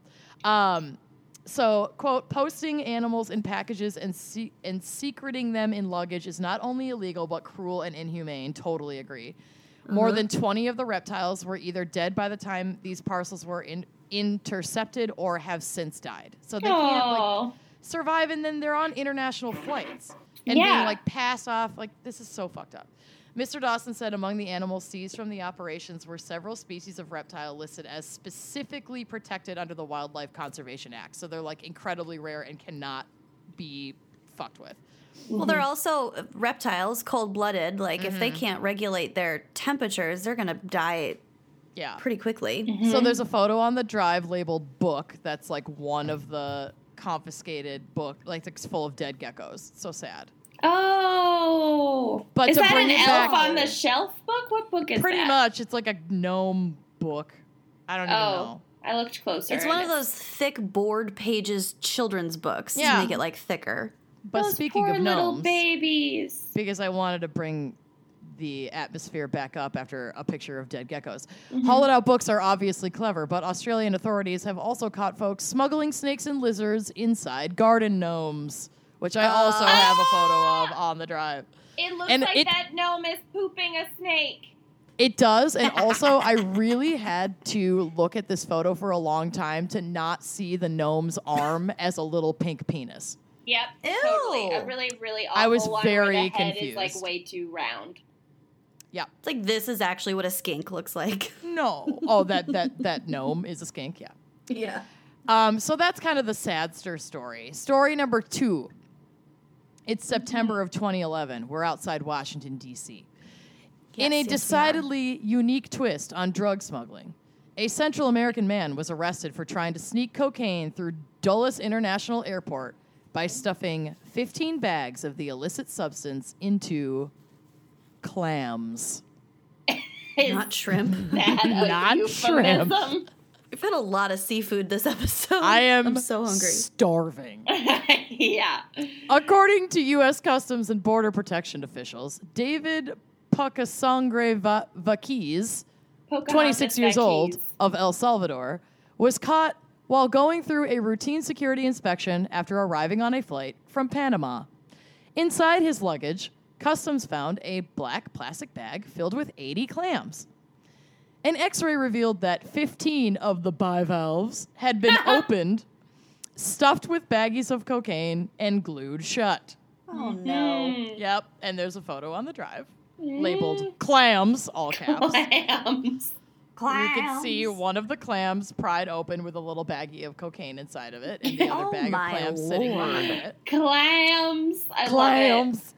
Um, so, quote, posting animals in packages and, se- and secreting them in luggage is not only illegal, but cruel and inhumane. Totally agree. More than 20 of the reptiles were either dead by the time these parcels were in- intercepted or have since died. So they can't like, survive and then they're on international flights and being like passed off like this is so fucked up mr dawson said among the animals seized from the operations were several species of reptile listed as specifically protected under the wildlife conservation act so they're like incredibly rare and cannot be fucked with Well, they're also uh, reptiles, cold blooded. Like, if Mm-hmm. they can't regulate their temperatures, they're going to die yeah pretty quickly. Mm-hmm. so there's a photo on the drive labeled book that's like one of the confiscated book like it's full of dead geckos so sad oh. But is to that bring an it elf back- on the shelf book? What book is pretty that? Pretty much it's like a gnome book i don't even Oh, know I looked closer. It's one and of those thick board pages children's books Yeah. to make it like thicker. But Those speaking poor of little babies. because I wanted to bring the atmosphere back up after a picture of dead geckos. Mm-hmm. Hollowed out books are obviously clever, but Australian authorities have also caught folks smuggling snakes and lizards inside garden gnomes, which I also have a photo of on the drive. It looks And like it- that gnome is pooping a snake. It does, and also I really had to look at this photo for a long time to not see the gnome's arm as a little pink penis. Yep, Ew. totally. A really, really awful I was one very where the head is like way too round. Yeah. It's like this is actually what a skink looks like. No. Oh, that that that gnome is a skink. Yeah. Yeah. Um, so that's kind of the sadster story. Story number two. It's September of 2011. We're outside Washington, D.C. In a Yes, yes, decidedly unique twist on drug smuggling, a Central American man was arrested for trying to sneak cocaine through Dulles International Airport by stuffing 15 bags of the illicit substance into clams. is Not shrimp. that a Not euphemism? We've had a lot of seafood this episode. I am I'm so hungry. starving. yeah. According to U.S. Customs and Border Protection officials, David Pacasangre Va- Vaquiz, 26 years old, of El Salvador, was caught while going through a routine security inspection after arriving on a flight from Panama. Inside his luggage, Customs found a black plastic bag filled with 80 clams. An x ray revealed that 15 of the bivalves had been opened, stuffed with baggies of cocaine, and glued shut. Oh no. Mm. Yep, and there's a photo on the drive mm. labeled clams, all caps. Clams. Clams. You can see one of the clams pried open with a little baggie of cocaine inside of it, and the other Oh bag of my clams sitting on it. Clams. I love Clams.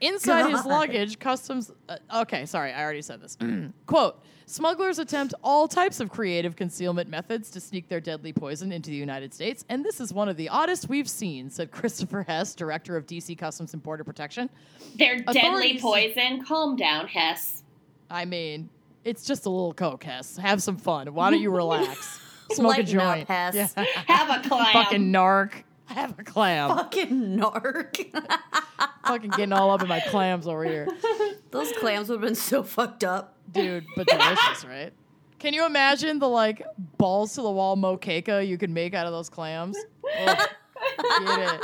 Inside his luggage, customs. Uh, okay, sorry, I already said this. Quote Smugglers attempt all types of creative concealment methods to sneak their deadly poison into the United States, and this is one of the oddest we've seen, said Christopher Hess, director of DC Customs and Border Protection. They're deadly poison. Calm down, Hess. I mean, it's just a little coke, Hess. Have some fun. Why don't you relax? Smoke a Lighten up, joint. Hess. Yeah. Have a clam. Fucking narc. Have a clam. Fucking narc. Fucking getting all up in my clams over here. Those clams would have been so fucked up. Dude, but delicious, right? Can you imagine the like balls to the wall moqueca you could make out of those clams? Ugh. Get it.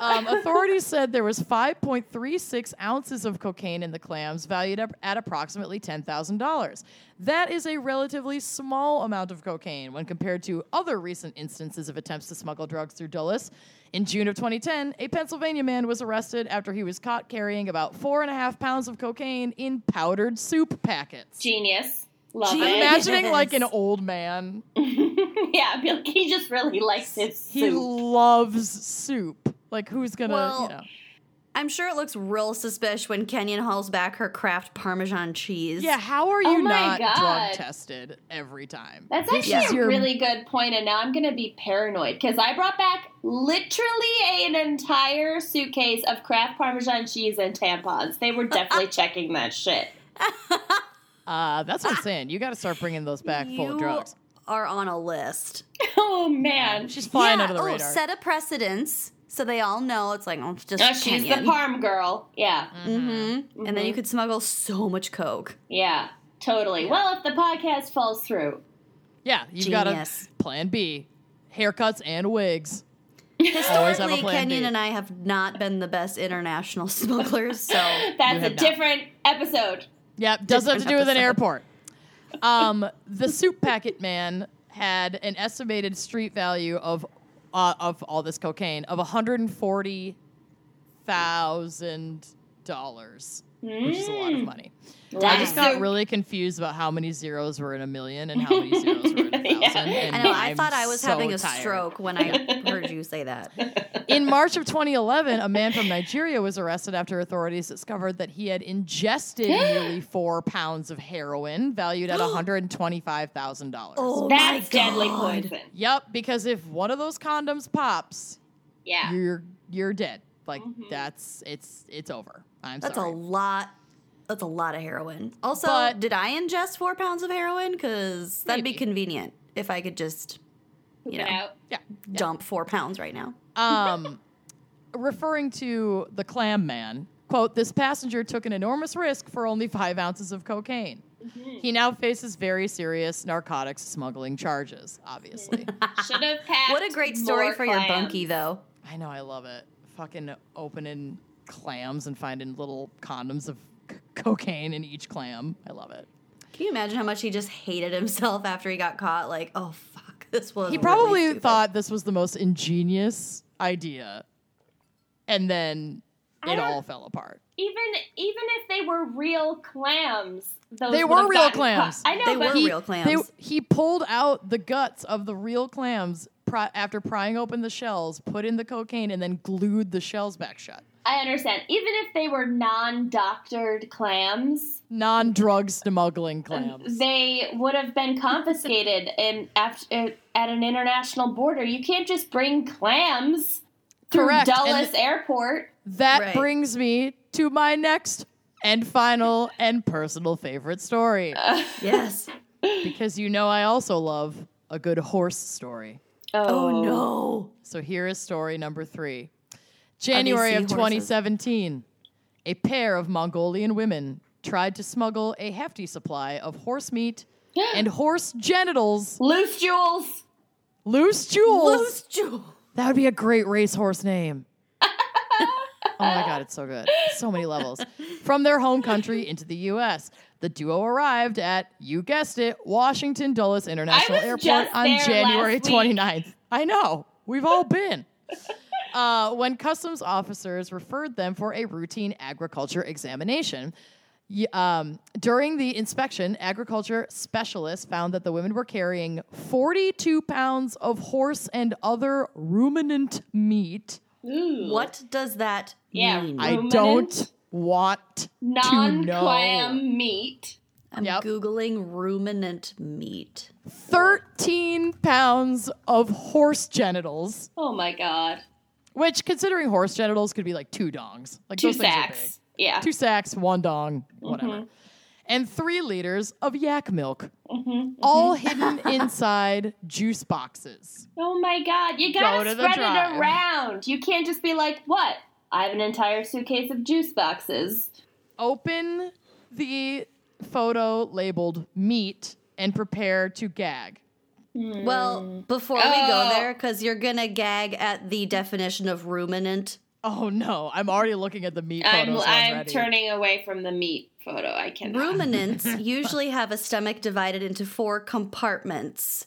Um, authorities said there was 5.36 ounces of cocaine in the clams, valued up at approximately $10,000. That is a relatively small amount of cocaine when compared to other recent instances of attempts to smuggle drugs through Dulles. In June of 2010, a Pennsylvania man was arrested after he was caught carrying about four and a half pounds of cocaine in powdered soup packets. Genius. Love Genius. it. Imagine like an old man. yeah, like he just really likes his He soup. loves soup. Like who's gonna, Well, you know? I'm sure it looks real suspicious when Kenyon hauls back her Kraft Parmesan cheese. Yeah, how are you Oh not God. drug tested every time? That's actually is a your- really good point, and now I'm going to be paranoid because I brought back literally an entire suitcase of Kraft Parmesan cheese and tampons. They were definitely checking that shit. Uh, that's what I'm saying. You got to start bringing those back full you of drugs. are on a list. Oh man, She's flying yeah, under the oh, radar. set a precedence so they all know it's like, oh, it's just oh, she's the Parm girl. Yeah, Mm-hmm. And then you could smuggle so much coke. yeah, totally. Well, if the podcast falls through, yeah, you've got a plan B. Haircuts and wigs. Always have a Historically, plan Kenyon B. and I have not been the best international smugglers, so that's a not. different episode. Yep, doesn't have to do with an airport. Um, the soup packet man had an estimated street value of uh, of all this cocaine of one hundred and forty thousand dollars, which is a lot of money. I just got really confused about how many zeros were in a million and how many zeros were in a Yeah. thousand. and I know I I'm thought I was so having a tired. stroke when I heard you say that. In March of 2011, a man from Nigeria was arrested after authorities discovered that he had ingested nearly four pounds of heroin, valued at $125,000. Oh That's deadly poison. Yep, because if one of those condoms pops, Yeah. you're you're dead. Like mm-hmm. that's it's it's over. I'm That's sorry. a lot. That's a lot of heroin. Also, But- did I ingest four pounds of heroin? Because that'd be convenient if I could just, you know, it out. yeah. dump four pounds right now. Um, referring to the clam man, quote, this passenger took an enormous risk for only five ounces of cocaine. He now faces very serious narcotics smuggling charges, obviously. Should have packed. What a great story more for your bunkie, though. I know, I love it. Fucking opening clams and finding little condoms of c- cocaine in each clam. I love it. Can you imagine how much he just hated himself after he got caught? Like, oh fuck, this was. He probably stupid. thought this was the most ingenious idea, and then it all fell apart. Even even if they were real clams, those They were real clams. caught. I know, They but were he, real clams. he pulled out the guts of the real clams pri- after prying open the shells, put in the cocaine, and then glued the shells back shut. I understand. Even if they were non-doctored clams, Non-drug smuggling um, clams. they would have been confiscated in after, uh, at an international border. You can't just bring clams through Correct, and Dulles th- Airport. that Right. brings me to my next and final and personal favorite story. Uh, yes. Because you know I also love a good horse story. Oh, oh no. So here is story number three. January of 2017, a pair of Mongolian women tried to smuggle a hefty supply of horse meat and horse genitals, Loose jewels. loose jewels. Loose jewel. That would be a great racehorse name. oh my god, it's so good. So many levels. From their home country into the US. The duo arrived at, you guessed it, Washington Dulles International Airport on January 29th. I know. We've all been. Uh, when customs officers referred them for a routine agriculture examination. Um, during the inspection, agriculture specialists found that the women were carrying 42 pounds of horse and other ruminant meat. Ooh. What does that Yeah, mean? I don't want to. Non-clam meat. I'm Yep. googling ruminant meat. 13 pounds of horse genitals, Oh my god. Which, considering horse genitals, could be like two dongs. Like Two those things are sacks. Yeah. two sacks, one dong, whatever. Mm-hmm. And three liters of yak milk, Mm-hmm, all hidden inside juice boxes. Oh my god. You gotta to spread it around. You can't just be like, what? I have an entire suitcase of juice boxes. Open the photo labeled meat and prepare to gag. Well, hmm. before we go Oh. there, because you're gonna gag at the definition of ruminant. Oh no, I'm already looking at the meat I'm I'm turning away from the meat photo. I can Ruminants usually have a stomach divided into four compartments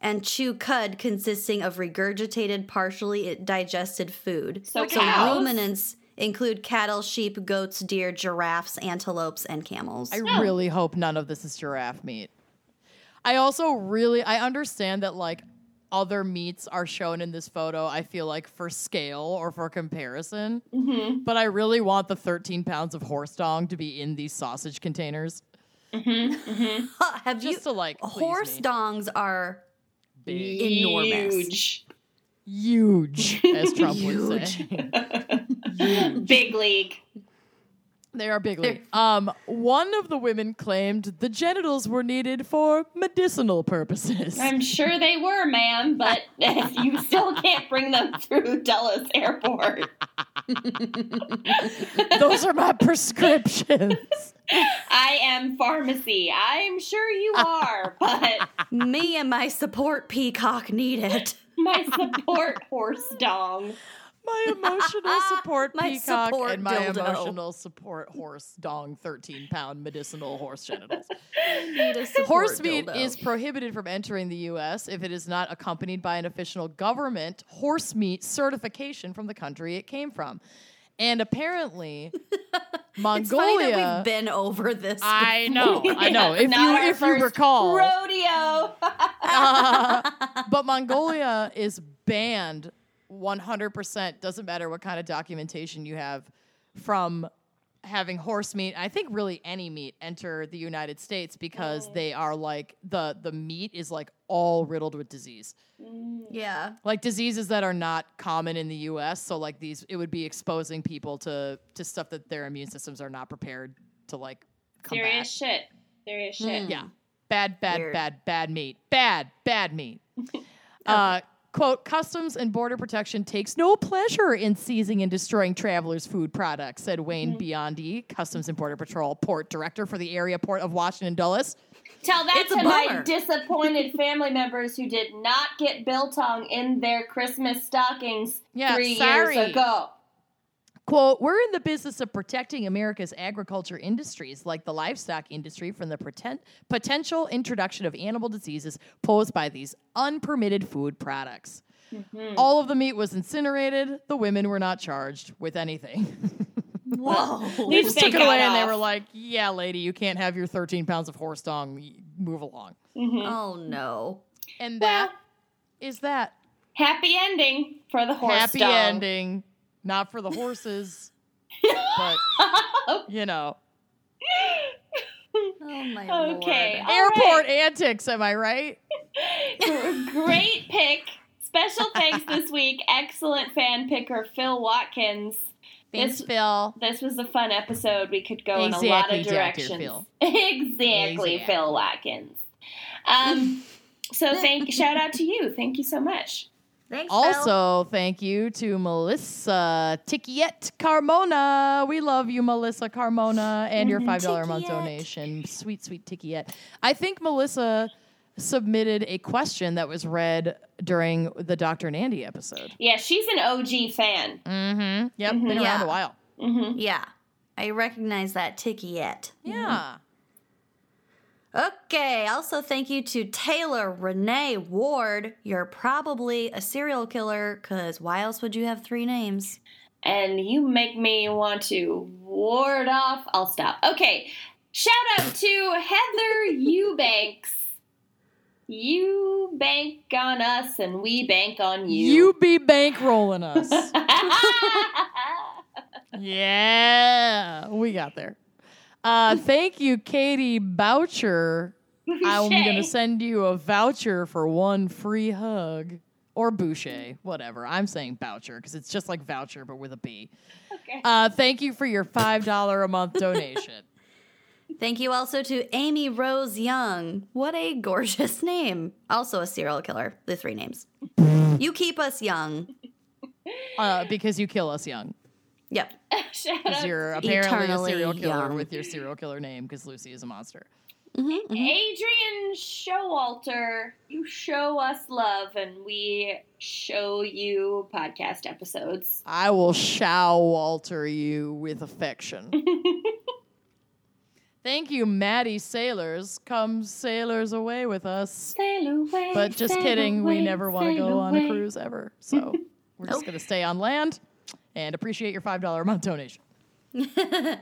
and chew cud consisting of regurgitated, partially digested food. So so cows? ruminants include cattle, sheep, goats, deer, giraffes, antelopes, and camels. I oh. really hope none of this is giraffe meat. I also really I understand that like other meats are shown in this photo. I feel like for scale or for comparison, Mm-hmm. but I really want the 13 pounds of horse dong to be in these sausage containers, Huh, have you? just to like Horse me. dongs are big, enormous. Huge. huge, as Trump would say. Big league. They are bigly. Um, one of the women claimed the genitals were needed for medicinal purposes. I'm sure they were, ma'am, but you still can't bring them through Dulles Airport. Those are my prescriptions. I am pharmacy. I'm sure you are, but Me and my support peacock need it. my support horse dong. My emotional support My peacock support and my dildo. emotional support horse dong 13 pound medicinal horse genitals. Need a support Horse meat dildo. is prohibited from entering the U.S. if it is not accompanied by an official government horse meat certification from the country it came from. And apparently, Mongolia. we've been over this. I know, I know. If not you if you recall, Rodeo. Uh, but Mongolia is banned 100%, doesn't matter what kind of documentation you have, from having horse meat. I think really any meat enter the United States because they are like the the meat is like all riddled with disease. yeah. Like diseases that are not common in the US, so like these it would be exposing people to to stuff that their immune systems are not prepared to like combat. Serious shit. Serious shit. Yeah. Bad, bad, Weird. bad, bad meat. Bad, bad meat. uh, quote, Customs and Border Protection takes no pleasure in seizing and destroying travelers' food products, said Wayne mm-hmm. Biondi, Customs and Border Patrol Port Director for the area port of Washington Dulles. Tell that It's to my disappointed family members who did not get biltong in their Christmas stockings Yeah, three sorry. years ago. Quote, we're in the business of protecting America's agriculture industries, like the livestock industry, from the poten- potential introduction of animal diseases posed by these unpermitted food products. Mm-hmm. All of the meat was incinerated. The women were not charged with anything. Whoa. they just took it away and they were like, yeah, lady, you can't have your 13 pounds of horse dung. Move along. Mm-hmm. oh no. And that is that. Happy ending for the horse Happy dong. ending. Not for the horses, but, you know. Oh my Okay. lord. All Airport right. antics, am I right? Great pick. Special thanks this week. Excellent fan picker Phil Watkins Thanks, This- Phil. This was a fun episode. We could go in a lot Exactly, of Dr. directions. Phil. exactly, Exactly. Phil Watkins. Um, so thank shout out to you. Thank you so much. Thanks, Phil. Also, thank you to Melissa Tikiet Carmona. We love you, Melissa Carmona, and your $5 a month donation. Sweet, sweet Tikiet. I think Melissa submitted a question that was read during the Dr. and Andy episode. Yeah, she's an OG fan. Mm-hmm. Yep, been around Yeah. a while. Mm-hmm. Yeah. I recognize that ticky yet. Yeah. Okay, also thank you to Taylor Renee Ward. You're probably a serial killer, because why else would you have three names? and you make me want to ward off. I'll stop. Okay. Shout out to Heather Eubanks. You bank on us and we bank on you. You be bankrolling us. yeah, we got there. Uh, thank you, Katie Boucher. I'm going to send you a voucher for one free hug. Or Boucher, whatever. I'm saying Boucher because it's just like voucher, but with a B. Okay. Uh, thank you for your $5 a month donation. Thank you also to Amy Rose Young. What a gorgeous name. Also a serial killer. The three names. you keep us young. Uh, because you kill us young. Yep. Shout Because you're apparently a serial killer young. with your serial killer name because Lucy is a monster. Mm-hmm, mm-hmm. Adrian Showalter. You show us love and we show you podcast episodes. I will shall Walter you with affection. Thank you, Maddie Sailors. Come sailors away with us. Sail away. But just sail kidding, we never want to sail go on a cruise ever. So we're just going to stay on land and appreciate your $5 a month donation.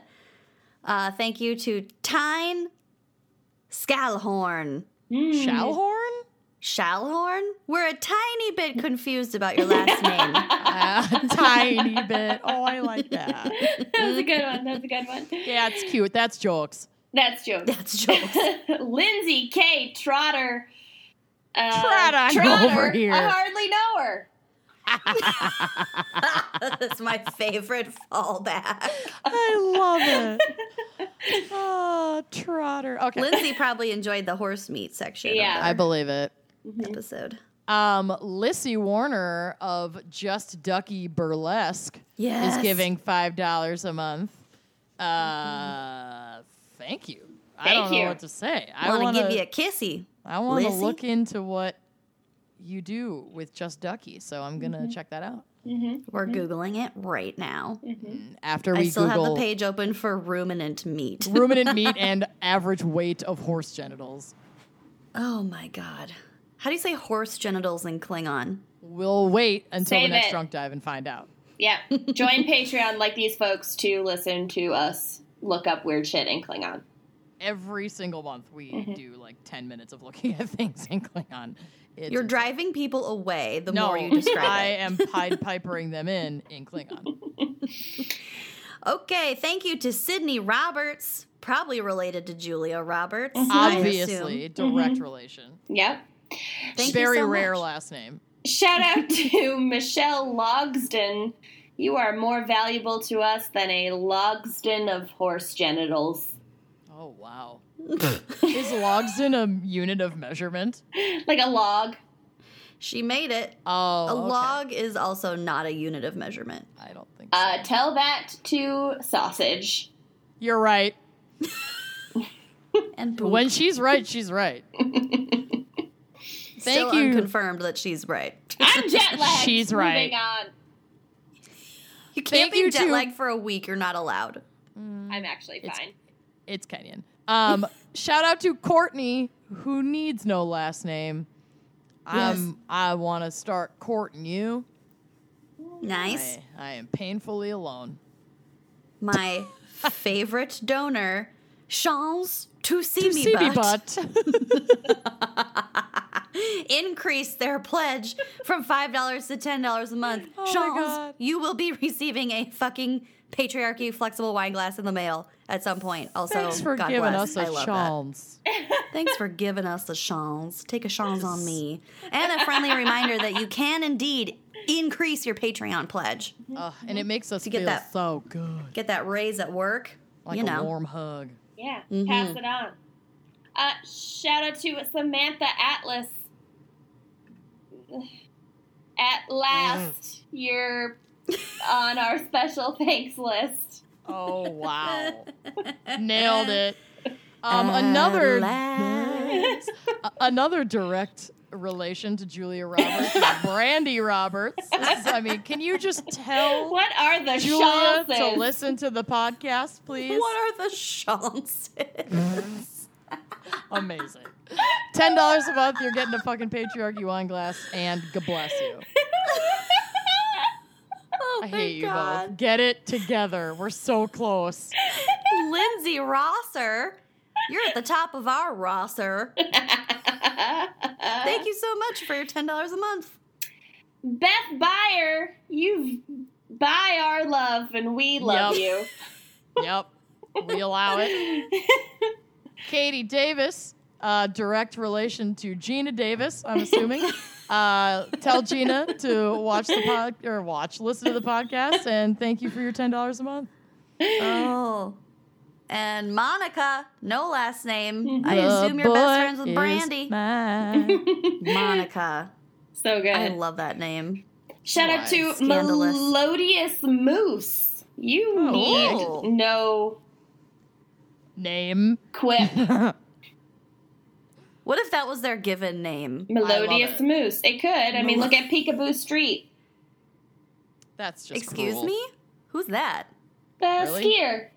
Uh, thank you to Tyne Scalhorn. Shallhorn? Shallhorn? We're a tiny bit confused about your last name. A tiny bit. Oh, I like that. That was a good one. That's a good one. Yeah, it's cute. That's jokes. That's jokes. That's jokes. Lindsay K. Trotter. Uh, Trot on Trotter. over here. I hardly know her. That's my favorite fallback. I love it. Oh, Trotter. Okay. Lindsay probably enjoyed the horse meat section Yeah. I believe it. the episode. Um, Lissy Warner of Just Ducky Burlesque Yes. is giving five dollars a month. Uh, thank you. I don't know what to say. I I want want to give you a kissy. I want to look into what you do with Just Ducky, so I'm gonna Mm-hmm. check that out We're Googling it right now. after I we still have the page open for ruminant meat. ruminant meat and average weight of horse genitals. Oh my god. How do you say horse genitals in Klingon? We'll wait until Save the next it. drunk dive and find out. Yeah. Join Patreon like these folks to listen to us look up weird shit in Klingon. Every single month, we Mm-hmm. do like ten minutes of looking at things in Klingon. It's You're insane. driving people away the no, more you describe I it. I am Pied Pipering them in in Klingon. Okay, thank you to Sydney Roberts, probably related to Julia Roberts. Mm-hmm. I Obviously, assume. direct relation. Yep. Thank Very you so rare much. last name. Shout out to Michelle Logsden. You are more valuable to us than a Logsden of horse genitals. Oh wow. Is logs in a unit of measurement? Like a log. She made it. Oh, A okay. log is also not a unit of measurement. I don't think so. Uh, tell that to sausage. You're right. And poop. When she's right, she's right. Still Thank you. Confirmed that she's right. I'm jet lagged. She's right. Moving on. You can't Thank be jet lagged for a week. You're not allowed. I'm actually It's- fine. It's Kenyon. Um, shout out to Courtney, who needs no last name. Um, I want to start courting you. Nice. I, I am painfully alone. My favorite donor, Chance to see To me see me butt, butt. increase their pledge from five dollars to ten dollars a month. Oh Chance, you will be receiving a fucking patriarchy flexible wine glass in the mail at some point. Also, Thanks for God giving bless. us a I love chance. Thanks for giving us the chance. Take a chance on me. And a friendly reminder that you can indeed increase your Patreon pledge. Ugh, and it makes us To get feel that- so good, Get that raise at work. like you a know. warm hug. Yeah, Mhm. pass it on. Uh, shout out to Samantha Atlas. At last, you're on our special thanks list. Oh wow, nailed it. Um, another At another direct relation to Julia Roberts Brandy Roberts. Is- I mean, can you just tell What are the Julia to listen to the podcast, please? What are the chances? Amazing. Ten dollars a month, you're getting a fucking patriarchy wine glass, and God bless you. Oh I my hate you God. both. Get it together. We're so close. Lindsay Rosser, you're at the top of our roster. Thank you so much for your ten dollars a month. Beth Buyer, you buy our love and we love Yep. Yep, we allow it. Katie Davis, uh, direct relation to Geena Davis, I'm assuming. Uh, tell Geena to watch the pod or watch, listen to the podcast, and thank you for your ten dollars a month. Oh. And Monica, no last name. I assume you're best friends with is Brandy. mine. Monica. so good. I love that name. Shout out to Scandalous. Melodious Moose. You Oh. need no Name. quip. What if that was their given name? Melodious it. Moose. It could. I mean, look at Picabo Street. That's just Excuse cruel. me? Who's that? The Really? skier.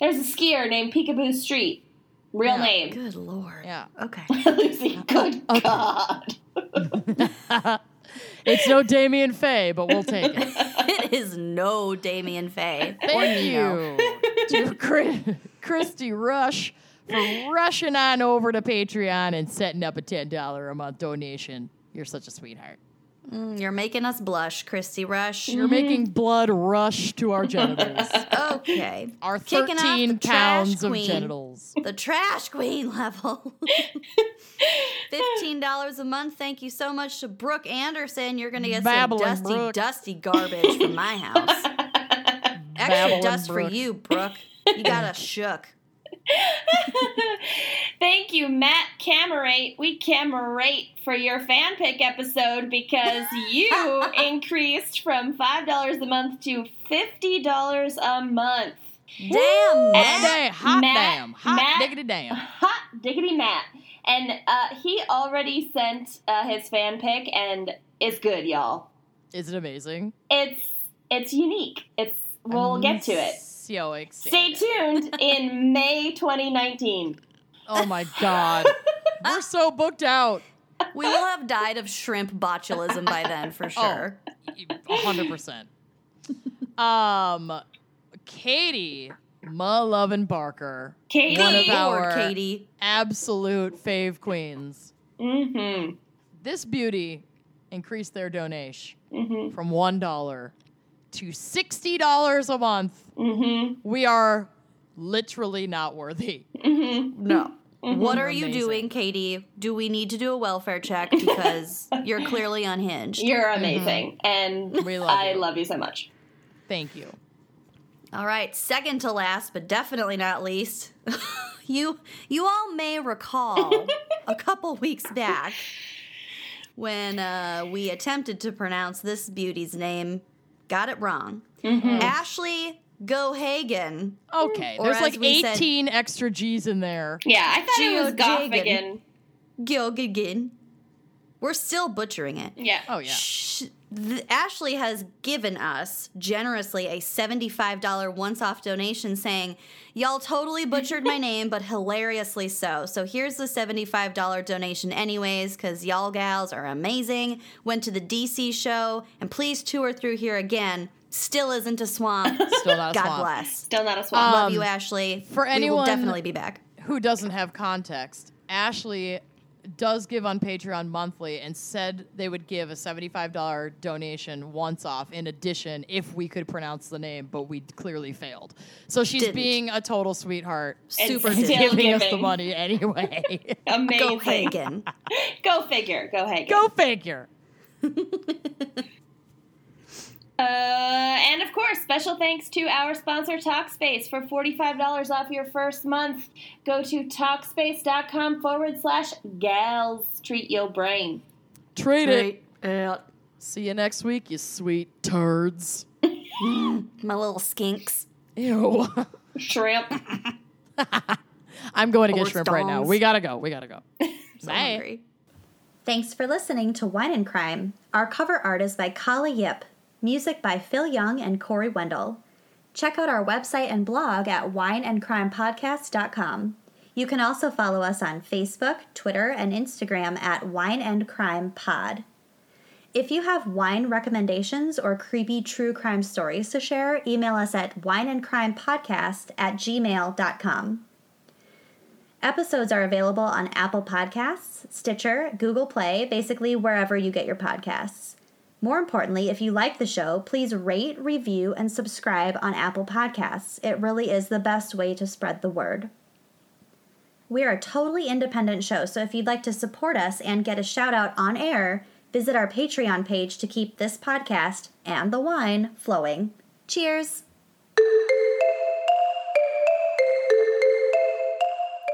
There's a skier named Picabo Street. Real Yeah, name. Good lord. Yeah. Okay. Lucy, good Okay. God. It's no Damien Faye, but we'll take it. it is no Damien Faye. Thank Nino. you to Christy Rush for rushing on over to Patreon and setting up a $10 a month donation. You're such a sweetheart. Mm, you're making us blush, Christy Rush. You're making blood rush to our genitals. Okay. Our Kicking off 13 the trash pounds of queen. genitals. The trash queen level. $15 a month. Thank you so much to Brooke Anderson. You're going to get Babbling some dusty, Brooke. dusty garbage from my house. Extra Babbling dust for you, Brooke. You got us shook. Thank you, Matt Camerate. We camerate for your fan pick episode because you increased from $5 a month to $50 a month. Damn, And- Matt. Dang, hot Matt- damn. Hot Matt- diggity damn. Hot diggity Matt. And uh, he already sent uh, his fan pick, and it's good, y'all. Is it amazing? It's it's unique. It's we'll get to it. So excited. Stay tuned in May 2019. Oh my god. We're so booked out. We will have died of shrimp botulism by then, for sure. A hundred percent. Um Katie Mullovin Barker. Katie. One of our Lord, Katie. absolute fave queens. Mm-hmm. This beauty increased their donation Mm-hmm. from one dollar to sixty dollars a month. Mm-hmm. We are literally not worthy. Mm-hmm. No. What are you Amazing. doing, Katie? Do we need to do a welfare check because you're clearly unhinged? You're amazing, and Mm-hmm. We love I you. love you so much. Thank you. All right, second to last, but definitely not least. you you all may recall a couple weeks back when uh, we attempted to pronounce this beauty's name, got it wrong. Mm-hmm. Ashley Gohagen. Okay, Or there's like we said- 18 extra G's in there. Yeah, I thought it was Geo-Jagan. Goffigan. Gilgigan. We're still butchering it. Yeah. Oh yeah. Sh- th- Ashley has given us generously a $75 once off donation saying, Y'all totally butchered my name, but hilariously so. So here's the $75 donation, anyways, because y'all gals are amazing. Went to the DC show, and please tour through here again. Still isn't a swamp. Still not a God swamp. bless. Still not a swamp. Love Um, you, Ashley. for we will anyone- definitely be back. Who doesn't have context? Ashley does give on Patreon monthly and said they would give a $75 donation once off in addition if we could pronounce the name, but we clearly failed. So she's Didn't. being a total sweetheart. And Super still did. Giving us the giving. money anyway. Amazing. Go Hagen. Go figure. Go Hagen. Go figure. Uh, and of course, special thanks to our sponsor, Talkspace. For $45 off your first month, go to Talkspace.com forward slash gals. Treat your brain. Trade it. Yeah. See you next week, you sweet turds. My little skinks. Ew. Shrimp. I'm going to get Horse shrimp right now. We gotta go. We gotta go. So Bye. hungry. Thanks for listening to Wine and Crime. Our cover art is by Kala Yip, music by Phil Young and Corey Wendell. Check out our website and blog at wineandcrimepodcast.com. You can also follow us on Facebook, Twitter, and Instagram at Wine and Crime Pod. If you have wine recommendations or creepy true crime stories to share, email us at wineandcrimepodcast at gmail.com. Episodes are available on Apple Podcasts, Stitcher, Google Play, basically wherever you get your podcasts. More importantly, if you like the show, please rate, review, and subscribe on Apple Podcasts. It really is the best way to spread the word. We are a totally independent show, so if you'd like to support us and get a shout out on air, visit our Patreon page to keep this podcast and the wine flowing. Cheers!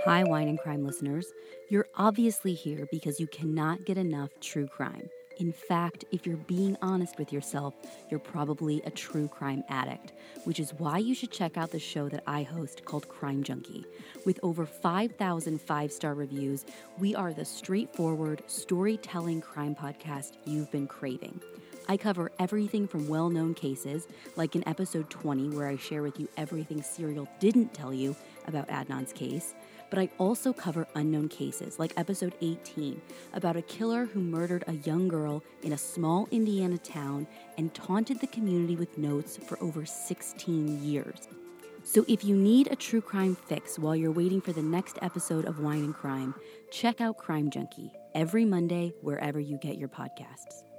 Hi, Wine and Crime listeners. You're obviously here because you cannot get enough true crime. In fact, if you're being honest with yourself, you're probably a true crime addict, which is why you should check out the show that I host called Crime Junkie. With over 5,000 five star reviews, we are the straightforward, storytelling crime podcast you've been craving. I cover everything from well known cases, like in episode 20, where I share with you everything Serial didn't tell you about Adnan's case. But I also cover unknown cases, like episode 18, about a killer who murdered a young girl in a small Indiana town and taunted the community with notes for over 16 years. So if you need a true crime fix while you're waiting for the next episode of Wine and Crime, check out Crime Junkie every Monday wherever you get your podcasts.